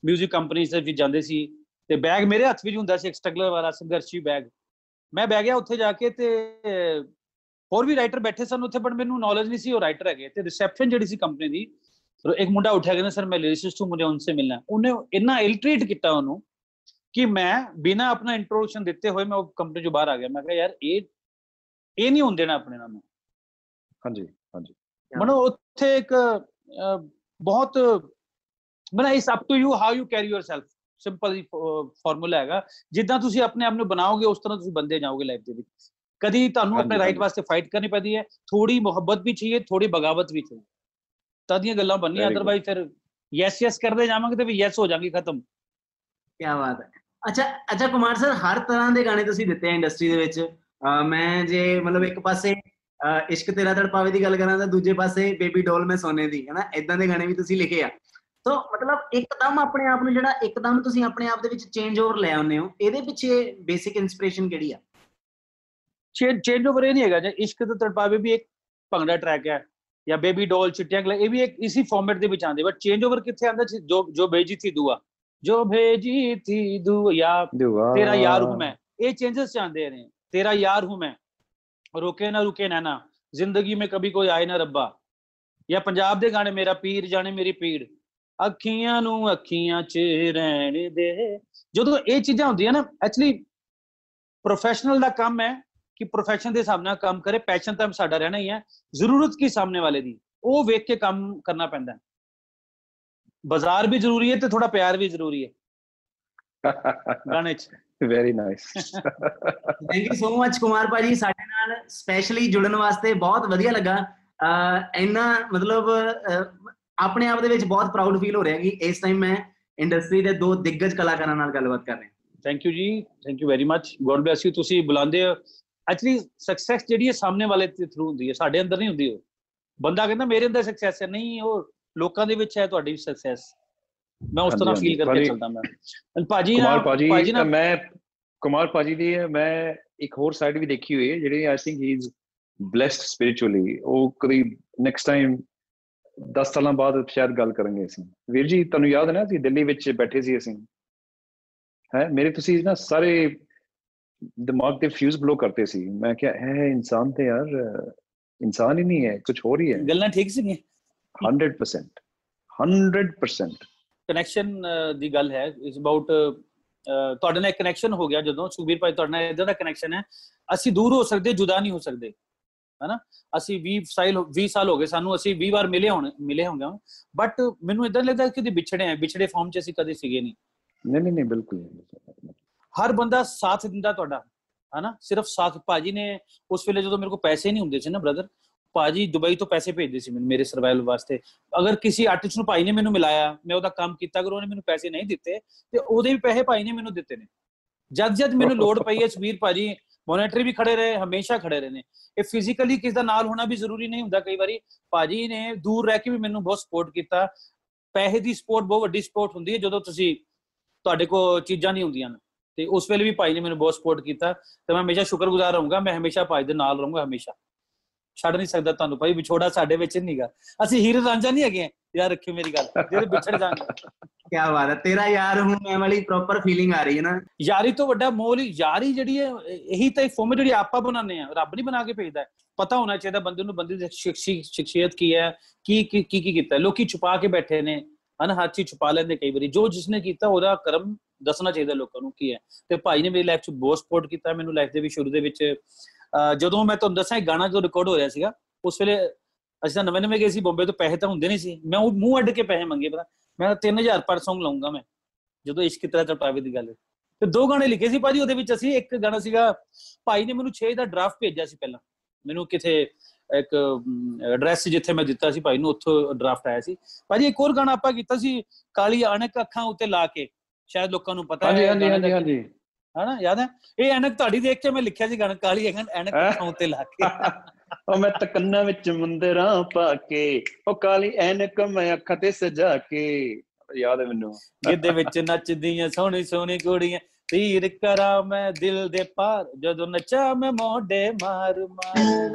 뮤직 ਕੰਪਨੀਜ਼ ਦੇ ਵਿੱਚ ਜਾਂਦੇ ਸੀ ਤੇ ਬੈਗ ਮੇਰੇ ਹੱਥ ਵਿੱਚ ਹੁੰਦਾ ਸੀ, ਇੱਕ ਸਟਰਗਲਰ ਵਾਲਾ ਸੰਘਰਸ਼ੀ ਬੈਗ ਮੈਂ ਬਹਿ ਗਿਆ ਉੱਥੇ ਜਾ ਕੇ ਤੇ ਹੋਰ ਵੀ ਰਾਈਟਰ ਬੈਠੇ ਸਨ ਉੱਥੇ ਬਟ ਮੈਨੂੰ ਨੌਲੇਜ ਨਹੀਂ ਸੀ, ਉਹ ਰਾਈਟਰ ਹੈਗੇ ਤੇ ਰਿਸੈਪਸ਼ਨ ਜਿਹੜੀ ਸੀ ਕੰਪਨੀ ਦੀ ਫਿਰ ਇੱਕ ਮੁੰਡਾ ਉੱਠਿਆ ਕਹਿੰਦਾ ਸਰ ਮੈਂ ਲਿਰਿਸਿਸਟ ਹੂੰ, ਮੁਝੇ ਉਨਸੇ ਮਿਲਣਾ ਹੈ। ਉਹਨੇ ਇੰਨਾ ਇਲਟ੍ਰੀਟ ਕੀਤਾ ਉਹਨੂੰ ਕਿ ਮੈਂ ਬਿਨਾ ਆਪਣਾ ਇੰਟਰੋਡਕਸ਼ਨ ਦਿੱਤੇ ਹੋਏ ਮੈਂ ਉਹ ਕੰਪਨੀ ਚੋਂ ਬਾਹਰ ਆ ਗਿਆ। ਮੈਂ ਕਿਹਾ, ਯਾਰ, ਇਹ ਇਹ ਨਹੀਂ ਹੁੰਦੇ ਨਾ ਆਪਣੇ ਨਾਲ ਨੂੰ। ਹਾਂਜੀ ਹਾਂਜੀ। ਮਨੋ ਉੱਥੇ ਇੱਕ ਬਹੁਤ ਮਨਾ ਇਸ up to you how you carry yourself simple formula ਹੈਗਾ। ਜਿੱਦਾਂ ਤੁਸੀਂ ਆਪਣੇ ਆਪ ਨੂੰ ਬਣਾਓਗੇ ਉਸ ਤਰ੍ਹਾਂ ਤੁਸੀਂ ਬੰਦੇ ਜਾਓਗੇ ਲਾਈਫ ਦੇ ਵਿੱਚ। ਕਦੀ ਤੁਹਾਨੂੰ ਆਪਣੇ ਰਾਈਟ। ਵਾਸਤੇ ਫਾਈਟ ਕਰਨੀ ਪੈਂਦੀ ਹੈ ਥੋੜੀ ਮੁਹੱਬਤ ਵੀ ਚਾਹੀਏ ਥੋੜੀ ਬਗਾਵਤ ਵੀ ਚਾਹੀਏ। ਤਾਂ ਦੀਆਂ ਗੱਲਾਂ good. ਅਦਰਵਾਈਜ਼ ਫਿਰ ਯੈਸ ਯੈਸ ਕਰਦੇ ਜਾਵਾਂਗੇ ਤੇ ਵੀ ਯੈਸ ਹੋ ਜਾਣਗੇ ਖਤਮ। ਕੀ ਬਾਤ ਹੈ। ਅੱਛਾ ਅੱਛਾ ਕੁਮਾਰ ਸਰ ਹਰ ਤਰ੍ਹਾਂ ਦੇ ਗਾਣੇ ਤੁਸੀਂ ਦਿੱਤੇ ਆ ਇੰਡਸਟਰੀ ਦੇ ਵਿੱਚ। ਮੈਂ ਜੇ ਮਤਲਬ ਇੱਕ ਪਾਸੇ ਇਸ਼ਕ ਤੇਰਾ ਤੜਪਾਵੇ ਦੀ ਗੱਲ ਕਰਾਂ ਤਾਂ ਦੂਜੇ ਪਾਸੇ ਬੇਬੀ ਡੋਲ ਮੈਂ ਸੋਨੇ ਦੀ ਹੈ ਨਾ ਇਦਾਂ ਦੇ ਗਾਣੇ ਵੀ ਤੁਸੀਂ ਲਿਖੇ ਆ। ਸੋ ਮਤਲਬ ਇੱਕਦਮ ਆਪਣੇ ਆਪ ਨੂੰ ਜਿਹੜਾ ਇੱਕਦਮ ਤੁਸੀਂ ਆਪਣੇ ਆਪ ਦੇ ਵਿੱਚ ਚੇਂਜ ਓਵਰ ਲੈ ਆਉਂਦੇ ਹੋ ਇਹਦੇ ਪਿੱਛੇ ਬੇਸਿਕ ਇਨਸਪੀਰੇਸ਼ਨ ਕਿਹੜੀ ਆ? ਚੇਂਜ ਚੇਂਜ ਓਵਰ ਇਹ ਨਹੀਂ ਹੈਗਾ ਜੇ ਇਸ਼ਕ ਤੇ ਤੜਪਾਵੇ ਵੀ ਇੱਕ ਭੰਗੜਾ ਟਰੈਕ ਹੈ ਜਾਂ ਬੇਬੀ ਡੋਲ ਚਿੱਟੀਆਂ ਕਲਾ ਇਹ ਵੀ ਇੱਕ ਇਸੇ ਫਾਰਮੈਟ ਦੇ ਵਿੱਚ ਆਂਦੇ ਬਟ ਚੇਂਜ ਓਵਰ ਕਿੱਥੇ ਆਂਦਾ ਜੋ ਜੋ ਭੇਜੀ ਥੀ ਦੁਆ? ਜੋ ਭੇਜੀ ਥੀ ਦੁਆ ਤੇਰਾ ਯਾਰ ਹੁਕਮ ਹੈ ਇਹ ਚੇਂਜਸ ਚਾਹੁੰਦੇ ਨੇ। तेरा यार हूं मैं रुके ना रुके नैना जिंदगी में कभी कोई आए ना रब्बा या पंजाब ਦੇ ਗਾਣੇ ਮੇਰਾ ਪੀਰ ਜਾਣੇ ਮੇਰੀ ਪੀੜ ਅੱਖੀਆਂ ਨੂੰ ਅੱਖੀਆਂ 'ਚ ਰਹਿਣ ਦੇ ਜਦੋਂ ਇਹ ਚੀਜ਼ਾਂ ਹੁੰਦੀਆਂ ਨਾ ਐਕਚੁਅਲੀ ਪ੍ਰੋਫੈਸ਼ਨਲ ਦਾ ਕੰਮ ਹੈ ਕਿ ਪ੍ਰੋਫੈਸ਼ਨ ਦੇ ਹਿਸਾਬ ਨਾਲ ਕੰਮ ਕਰੇ ਪੈਸ਼ਨ ਤਾਂ ਸਾਡਾ ਰਹਿਣਾ ਹੀ ਹੈ ਜ਼ਰੂਰਤ ਕੀ ਸਾਹਮਣੇ ਵਾਲੇ ਦੀ ਉਹ ਵੇਖ ਕੇ ਕੰਮ ਕਰਨਾ ਪੈਂਦਾ ਹੈ ਬਾਜ਼ਾਰ ਵੀ ਜ਼ਰੂਰੀ ਹੈ ਤੇ ਥੋੜਾ ਪਿਆਰ ਵੀ ਜ਼ਰੂਰੀ ਹੈ ਗਾਣੇ 'ਚ very nice thank you so much Kumar ਭਾਜੀ ਸਾਡੇ ਨਾਲ ਸਪੈਸ਼ਲੀ ਜੁੜਨ ਵਾਸਤੇ ਬਹੁਤ ਵਧੀਆ ਲੱਗਾ। ਇੰਨਾ ਮਤਲਬ ਆਪਣੇ ਆਪ ਦੇ ਵਿੱਚ ਬਹੁਤ ਪ੍ਰਾਊਡ ਫੀਲ ਹੋ ਰਿਹਾ ਕਿ ਇਸ ਟਾਈਮ ਮੈਂ ਇੰਡਸਟਰੀ ਦੇ ਦੋ ਦਿੱਗਜ ਕਲਾਕਾਰਾਂ ਨਾਲ ਗੱਲਬਾਤ ਕਰ ਰਿਹਾ। ਥੈਂਕ ਯੂ ਜੀ। Thank you very much god bless you ਤੁਸੀਂ ਬੁਲਾਉਂਦੇ ਹੋ। ਐਕਚੁਅਲੀ ਸਕਸੈਸ ਜਿਹੜੀ ਹੈ ਸਾਹਮਣੇ ਵਾਲੇ ਦੇ ਥਰੂ ਹੁੰਦੀ ਹੈ। ਸਾਡੇ ਅੰਦਰ ਨਹੀਂ ਹੁੰਦੀ ਉਹ। ਬੰਦਾ ਕਹਿੰਦਾ ਮੇਰੇ ਅੰਦਰ ਸਕਸੈਸ ਹੈ। ਨਹੀਂ ਉਹ ਲੋਕਾਂ ਦੇ ਵਿੱਚ ਹੈ ਤੁਹਾਡੀ ਸਕਸੈਸ ਮੈਂ ਉਸ ਤਰ੍ਹਾਂ। ਫੀਲ ਕਰਕੇ ਚੱਲਦਾ ਮੈਂ। ਭਾਜੀ ਨਾਲ ਭਾਜੀ ਨਾਲ ਮੈਂ ਕੁਮਾਰ ਭਾਜੀ ਦੀ ਮੈਂ ਇੱਕ ਹੋਰ ਸਾਈਡ ਵੀ ਦੇਖੀ ਹੋਈ ਹੈ ਜਿਹੜੀ I think he is blessed spiritually. ਉਹ ਕਦੀ ਨੈਕਸਟ ਟਾਈਮ 10 ਸਾਲਾਂ ਬਾਅਦ ਸ਼ਾਇਦ ਗੱਲ ਕਰਾਂਗੇ ਅਸੀਂ। ਵੀਰ ਜੀ ਤੁਹਾਨੂੰ ਯਾਦ ਹੈ ਨਾ ਅਸੀਂ ਦਿੱਲੀ ਵਿੱਚ ਬੈਠੇ ਸੀ ਅਸੀਂ। ਹੈ ਮੇਰੇ ਤੁਸੀਂ ਨਾ ਸਾਰੇ ਦਿਮਾਗ ਤੇ ਫਿਊਜ਼ ਬਲੋ ਕਰਤੇ ਸੀ। ਮੈਂ ਕਿਹਾ ਹੈ ਇਨਸਾਨ ਤੇ ਯਾਰ ਇਨਸਾਨ ਹੀ ਨਹੀਂ ਹੈ ਕੁਝ ਹੋਰ ਹੀ ਹੈ। ਗੱਲਾਂ ਠੀਕ ਸੀਗੀਆਂ? 100% 100% ਕਨੈਕਸ਼ਨ ਦੀ ਗੱਲ ਹੈ। ਇਸ ਅਬਾਊਟ ਤੁਹਾਡੇ ਨਾਲ ਕਨੈਕਸ਼ਨ ਹੋ ਗਿਆ ਜਦੋਂ। ਸੁਖਬੀਰ ਭਾਈ ਤੁਹਾਡੇ ਨਾਲ ਇਦਾਂ ਦਾ ਕਨੈਕਸ਼ਨ ਹੈ। ਅਸੀਂ ਦੂਰ ਹੋ ਸਕਦੇ ਜੁਦਾ ਨਹੀਂ ਹੋ ਸਕਦੇ। ਹਨਾ? ਅਸੀਂ 20 ਸਾਲ 20 ਸਾਲ ਹੋ ਗਏ ਸਾਨੂੰ। ਅਸੀਂ 20 ਵਾਰ ਮਿਲੇ ਹੋਣ ਮਿਲੇ ਹੋਣਗੇ ਬਟ ਮੈਨੂੰ ਇਦਾਂ ਲੱਗਦਾ ਕਿ ਕਦੇ ਵਿਛੜੇ ਆ ਵਿਛੜੇ ਫਾਰਮ 'ਚ ਅਸੀਂ ਕਦੇ ਸੀਗੇ ਨਹੀਂ। ਨਹੀਂ ਨਹੀਂ ਨਹੀਂ ਬਿਲਕੁਲ। ਹਰ ਬੰਦਾ ਸਾਥ ਦਿੰਦਾ ਤੁਹਾਡਾ। ਹਨਾ? ਸਿਰਫ ਸਾਥ। ਭਾਜੀ ਨੇ ਉਸ ਵੇਲੇ ਜਦੋਂ ਮੇਰੇ ਕੋਲ ਪੈਸੇ ਨਹੀਂ ਹੁੰਦੇ ਸੀ ਨਾ ਬ੍ਰਦਰ ਭਾਜੀ ਦੁਬਈ ਤੋਂ ਪੈਸੇ ਭੇਜਦੇ ਸੀ ਮੈਨੂੰ, ਮੇਰੇ ਸਰਵਾਈਵਲ ਵਾਸਤੇ। ਅਗਰ ਕਿਸੇ ਆਰਟਿਸਟ ਨੂੰ ਭਾਈ ਨੇ ਮੈਨੂੰ ਮਿਲਾਇਆ, ਮੈਂ ਉਹਦਾ ਕੰਮ ਕੀਤਾ, ਅਗਰ ਉਹਨੇ ਮੈਨੂੰ ਪੈਸੇ ਨਹੀਂ ਦਿੱਤੇ, ਤੇ ਉਹਦੇ ਵੀ ਪੈਸੇ ਭਾਈ ਨੇ ਮੈਨੂੰ ਦਿੱਤੇ ਨੇ। ਜਦ ਜਦ ਮੈਨੂੰ ਲੋੜ ਪਈ ਹੈ ਸਵੀਰ ਭਾਜੀ ਮੋਨਿਟਰੀ ਵੀ ਖੜੇ ਰਹੇ, ਹਮੇਸ਼ਾ ਖੜੇ ਰਹੇ ਨੇ। ਇਹ ਫਿਜ਼ੀਕਲੀ ਕਿਸ ਦਾ ਨਾਲ ਹੋਣਾ ਵੀ ਜ਼ਰੂਰੀ ਨਹੀਂ ਹੁੰਦਾ ਕਈ ਵਾਰੀ। ਭਾਜੀ ਨੇ ਦੂਰ ਰਹਿ ਕੇ ਵੀ ਮੈਨੂੰ ਬਹੁਤ ਸਪੋਰਟ ਕੀਤਾ। ਪੈਸੇ ਦੀ ਸਪੋਰਟ ਬਹੁਤ ਵੱਡੀ ਸਪੋਰਟ ਹੁੰਦੀ ਹੈ ਜਦੋਂ ਤੁਸੀਂ ਤੁਹਾਡੇ ਕੋਲ ਚੀਜ਼ਾਂ ਨਹੀਂ ਹੁੰਦੀਆਂ ਤੇ ਉਸ ਵੇਲੇ ਵੀ ਭਾਈ ਨੇ ਮੈਨੂੰ ਬਹੁਤ ਸਪੋਰਟ ਕੀਤਾ। ਤੇ ਮੈਂ ਹਮੇਸ਼ਾ ਸ਼ੁਕਰਗੁਜ਼ਾਰ ਰਹੂੰਗਾ, ਮੈਂ ਹਮੇਸ਼ਾ ਭਾਈ ਦੇ ਨਾਲ ਰਹੂੰਗਾ, ਹਮੇਸ਼ਾ। ਛੱਡ ਨਹੀਂ ਸਕਦਾ ਤੁਹਾਨੂੰ ਭਾਈ ਵਿਛੋੜਾ ਸਾਡੇ ਵਿੱਚ ਨਹੀਂਗਾ ਅਸੀਂ ਹੀਰ ਰਾਂਝਾ ਨਹੀਂ ਹੈਗੇ। ਯਾਰ ਰੱਖਿਓ ਮੇਰੀ ਗੱਲ ਜਿਹੜੇ ਵਿਛੜ ਜਾਣਗੇ। ਕੀ ਬਾਤ ਹੈ ਤੇਰਾ ਯਾਰ ਹੂੰ ਮੈਂ ਵਾਲੀ ਪ੍ਰੋਪਰ ਫੀਲਿੰਗ ਆ ਰਹੀ ਹੈ ਨਾ। ਯਾਰੀ ਤੋਂ ਵੱਡਾ ਮੋਲ ਯਾਰੀ ਜਿਹੜੀ ਹੈ ਇਹੀ ਤਾਂ ਫੋਮ ਜਿਹੜੀ ਆਪਾਂ ਬਣਾਉਂਦੇ ਆ ਰੱਬ ਨਹੀਂ ਬਣਾ ਕੇ ਭੇਜਦਾ। ਪਤਾ ਹੋਣਾ ਚਾਹੀਦਾ ਬੰਦੇ ਨੂੰ ਬੰਦੇ ਦੀ ਸ਼ਖਸੀਅਤ ਕੀ ਹੈ ਕੀ ਕੀ ਕੀ ਕੀਤਾ ਲੋਕੀ ਛੁਪਾ ਕੇ ਬੈਠੇ ਨੇ ਹਨ ਹਰ ਚੀਜ਼ ਛੁਪਾ ਲੈਂਦੇ ਕਈ ਵਾਰੀ। ਜੋ ਜਿਸਨੇ ਕੀਤਾ ਉਹਦਾ ਕਰਮ ਦੱਸਣਾ ਚਾਹੀਦਾ ਲੋਕਾਂ ਨੂੰ ਕੀ ਹੈ। ਤੇ ਭਾਈ ਨੇ ਮੇਰੀ ਲਾਈਫ 'ਚ ਬਹੁਤ ਸਪੋਰਟ ਕੀਤਾ ਮੈਨੂੰ ਲਾਈਫ ਦੇ ਵੀ ਸ਼ੁਰੂ ਦੇ ਵਿੱਚ ਜਦੋਂ ਮੈਂ ਤੁਹਾਨੂੰ ਦੱਸਾਂ ਇਹ ਗਾਣਾ ਜੋ ਰਿਕਾਰਡ ਹੋ ਰਿਹਾ ਸੀਗਾ ਉਸ ਵੇਲੇ ਅਸੀਂ ਤਾਂ ਨਵੇਂ ਨਵੇਂ ਗਏ ਸੀ ਬੰਬੇ ਤੋਂ ਪੈਸੇ ਤਾਂ ਹੁੰਦੇ ਨਹੀਂ ਸੀ। ਮੈਂ ਉਹ ਮੂੰਹ ਅੱਡ ਕੇ ਪੈਸੇ ਮੰਗੇ ਪਤਾ। ਮੈਂ 3000 ਪਰ Song ਲਾਉਂਗਾ ਮੈਂ ਜਦੋਂ ਇਸ਼ਕ ਤਰ੍ਹਾਂ ਚਟਾਵੇ ਦੀ ਗੱਲ ਤੇ ਦੋ ਗਾਣੇ ਲਿਖੇ ਸੀ ਭਾਜੀ ਉਹਦੇ ਵਿੱਚ ਅਸੀਂ ਇੱਕ ਗਾਣਾ ਸੀਗਾ ਭਾਈ ਨੇ ਮੈਨੂੰ 6 ਦਾ ਡਰਾਫਟ ਭੇਜਿਆ ਸੀ ਪਹਿਲਾਂ। ਮੈਨੂੰ ਕਿਥੇ ਇੱਕ ਐਡਰੈਸ ਜਿੱਥੇ ਮੈਂ ਦਿੱਤਾ ਸੀ ਭਾਈ ਨੂੰ ਉੱਥੋਂ ਡਰਾਫਟ ਆਇਆ ਸੀ। ਭਾਜੀ ਇੱਕ ਹੋਰ ਗਾਣਾ ਆਪਾਂ ਕੀਤਾ ਸੀ ਕਾਲੀ ਅਣਕ ਅੱਖਾਂ ਉੱਤੇ ਲਾ ਕੇ। ਸ਼ਾਇਦ ਲੋਕਾਂ ਨੂੰ ਪਤਾ ਹੈ ਹਾਂਜੀ ਹਾਂਜੀ ਹਾਂਜੀ। ਹਨਾ ਯਾਦ ਹੈ? ਇਹ ਐਨਕ ਤੁਹਾਡੀ ਦੇਖ ਕੇ ਮੈਂ ਲਿਖਿਆ ਸੀ ਗਾਣਾ ਕਾਲੀ ਐਨਕ ਉੱਤੇ ਲਾ ਕੇ। ਉਹ ਮੈਂ ਤਕੰਨਾ ਵਿੱਚ ਮੁੰਦਰਾਂ ਪਾ ਕੇ ਉਹ ਕਾਲੀ ਐਨਕ ਮੈਂ ਅੱਖਾਂ ਤੇ ਸਜਾ ਕੇ। ਯਾਦ ਹੈ ਮੈਨੂੰ? ਗਿੱਧੇ ਵਿੱਚ ਨੱਚਦੀਆਂ ਸੋਹਣੀ ਸੋਹਣੀ ਕੁੜੀਆਂ ਤੀਰ ਕਰਾ ਮੈਂ ਦਿਲ ਦੇ ਪਾਰ ਜਦੋਂ ਨੱਚਾ ਮੈਂ ਮੋਢੇ ਮਾਰ ਮਾਰ।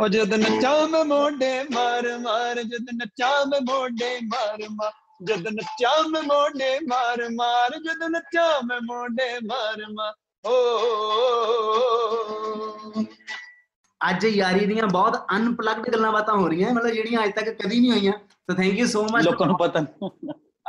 ਉਹ ਜਦ ਨੱਚਾ ਮੈਂ ਮੋਢੇ ਮਾਰ ਮਾਰ ਜਦ ਨੱਚਾ ਮੈਂ ਮੋਢੇ ਮਾਰ ਮਾਰ। ਜਦ ਨੱਚਾ ਮੈਂ ਮੋਢੇ ਮਾਰ ਮਾਰ ਜਦ ਨੱਚਾ ਮੈਂ ਮੋਢੇ ਮਾਰ ਮਾਰ। ਓ। ਅੱਜ ਯਾਰੀ ਦੀਆਂ ਬਹੁਤ ਅਨਪਲੱਗਡ ਗੱਲਾਂ ਬਾਤਾਂ ਹੋ ਰਹੀਆਂ ਮਤਲਬ ਜਿਹੜੀਆਂ ਅੱਜ ਤੱਕ ਕਦੀ ਨਹੀਂ ਹੋਈਆਂ। So thank you so much ਲੋਕਾਂ ਨੂੰ ਪਤਾ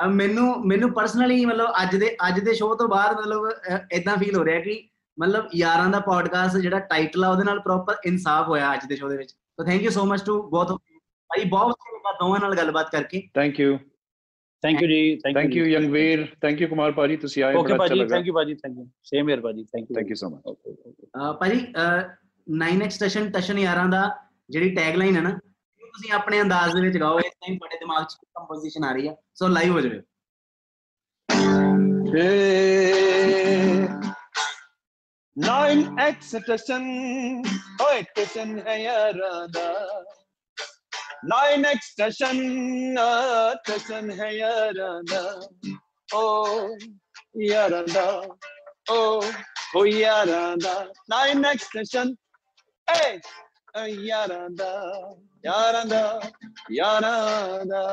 ਮੈਨੂੰ ਮੈਨੂੰ ਪਰਸਨਲੀ ਮਤਲਬ ਅੱਜ ਦੇ ਅੱਜ ਦੇ ਸ਼ੋਅ ਤੋਂ ਬਾਅਦ ਮਤਲਬ ਇਦਾਂ ਫੀਲ ਹੋ ਰਿਹਾ ਕਿ ਮਤਲਬ ਯਾਰਾਂ ਦਾ ਪੋਡਕਾਸਟ ਜਿਹੜਾ ਟਾਈਟਲ ਆ ਉਹਦੇ ਨਾਲ ਪ੍ਰੋਪਰ ਇਨਸਾਫ ਹੋਇਆ ਅੱਜ ਦੇ ਸ਼ੋਅ ਦੇ ਵਿੱਚ। So thank you so much to both ਭਾਈ ਬਹੁਤ ਚੰਗਾ ਦੋਵਾਂ ਨਾਲ ਗੱਲਬਾਤ ਕਰਕੇ। ਥੈਂਕ ਯੂ ਥੈਂਕ ਯੂ ਜੀ thank you Youngveer thank you Kumar ਭਾਜੀ ਤੁਸੀਂ ਆਏ ਓਕੇ ਭਾਜੀ ਥੈਂਕ ਯੂ ਭਾਜੀ ਥੈਂਕ ਯੂ ਸੇਮ ਹੀਅਰ ਭਾਜੀ thank you thank you so much ਭਾਜੀ 9x ਟਸ਼ਨ ਟਸ਼ਨ ਯਾਰਾਂ ਦਾ ਜਿਹੜੀ ਟੈਗਲਾਈਨ ਹੈ ਨਾ ਤੁਸੀਂ ਆਪਣੇ ਅੰਦਾਜ਼ ਦੇ ਵਿੱਚ ਗਾਓ। ਇਸ ਟਾਈਮ ਤੁਹਾਡੇ ਦਿਮਾਗ 'ਚ ਕੰਪੋਜੀਸ਼ਨ ਆ ਰਹੀ ਹੈ। ਸੋ ਲਾਈਵ ਹੋ ਜਾਵੇ। ਨਾਈਨ ਐਕਸ ਟਸ਼ਨ ਓਏ ਟਸ਼ਨ ਹੈ ਯਾਰਾਂ ਦਾ। ਨਾਈਨ ਐਕਸ ਟਸ਼ਨ ਟਸ਼ਨ ਹੈ ਯਾਰਾਂ ਦਾ ਓ ਯਾਰਾਂ ਦਾ ਓ ਓ ਯਾਰਾਂ ਦਾ ਨਾਈਨ ਐਕਸ ਟਸ਼ਨ ਏ ਯਾਰਾਂ ਦਾ ਯਾਰਾਂ ਦਾ ਯਾਰਾਂ ਦਾ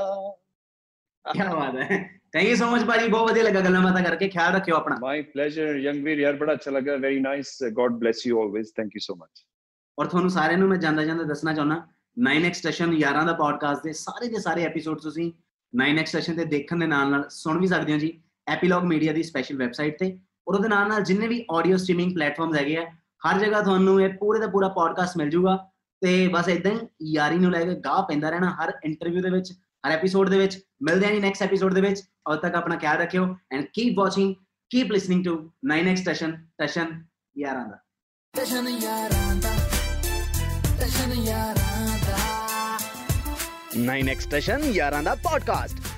ਕੀ ਬਾਤ ਹੈ ਥੈਂਕ ਯੂ ਸੋ ਮਚ ਭਾਜੀ ਬਹੁਤ ਵਧੀਆ ਲੱਗਾ ਗੱਲਾਂ ਬਾਤਾਂ ਕਰਕੇ ਖਿਆਲ ਰੱਖਿਓ ਆਪਣਾ ਮਾਈ ਪਲੇਜ਼ਰ ਯੰਗ ਵੀਰ ਯਾਰ ਬੜਾ ਅੱਛਾ ਲੱਗਾ very nice god bless you always thank you so much ਔਰ ਤੁਹਾਨੂੰ ਸਾਰਿਆਂ ਨੂੰ ਮੈਂ ਜਾਂਦਾ ਜਾਂਦਾ ਦੱਸਣਾ ਚਾਹੁੰਦਾ 9x ਸਟੇਸ਼ਨ ਯਾਰਾਂ ਦਾ ਪੋਡਕਾਸਟ ਦੇ ਸਾਰੇ ਦੇ ਸਾਰੇ ਐਪੀਸੋਡ ਤੁਸੀਂ 9x ਸਟੇਸ਼ਨ ਤੇ ਦੇਖਣ ਦੇ ਨਾਲ ਨਾਲ ਸੁਣ ਵੀ ਸਕਦੇ ਹੋ ਜੀ ਐਪੀਲੌਗ ਮੀਡੀਆ ਦੀ ਸਪੈਸ਼ਲ ਵੈਬਸਾਈਟ ਤੇ ਔਰ ਉਹਦੇ ਨਾਲ ਨਾਲ ਜਿੰਨੇ ਵੀ ਆਡੀਓ ਸਟ੍ਰੀਮਿੰਗ ਪਲੇਟਫਾਰਮਸ ਹੈਗੇ ਆ, ਹਰ ਜਗ੍ਹਾ ਤੁਹਾਨੂੰ ਇਹ ਪੂਰੇ ਦਾ ਪੂਰਾ ਪੋਡਕਾਸਟ ਮਿਲ ਜਾਊਗਾ ਤੇ ਬਸ ਇਦਾਂ ਹੀ ਯਾਰੀ ਨੂੰ ਲੈ ਕੇ ਗਾਹ ਪੈਂਦਾ ਰਹਿਣਾ ਹਰ ਇੰਟਰਵਿਊ ਦੇ ਵਿੱਚ, ਹਰ ਐਪੀਸੋਡ ਦੇ ਵਿੱਚ, ਮਿਲਦੇ ਹਾਂ ਜੀ ਨੈਕਸਟ ਐਪੀਸੋਡ ਦੇ ਵਿੱਚ ਉਦ ਤੱਕ ਆਪਣਾ ਖਿਆਲ ਰੱਖਿਓ and keep watching keep listening to 9x station station ਯਾਰਾਂ ਦਾ। ਸਟੇਸ਼ਨ ਯਾਰਾਂ ਦਾ ਸਟੇਸ਼ਨ ਯਾਰਾਂ ਦਾ 9x ਸਟੇਸ਼ਨ ਯਾਰਾਂ ਦਾ ਪੋਡਕਾਸਟ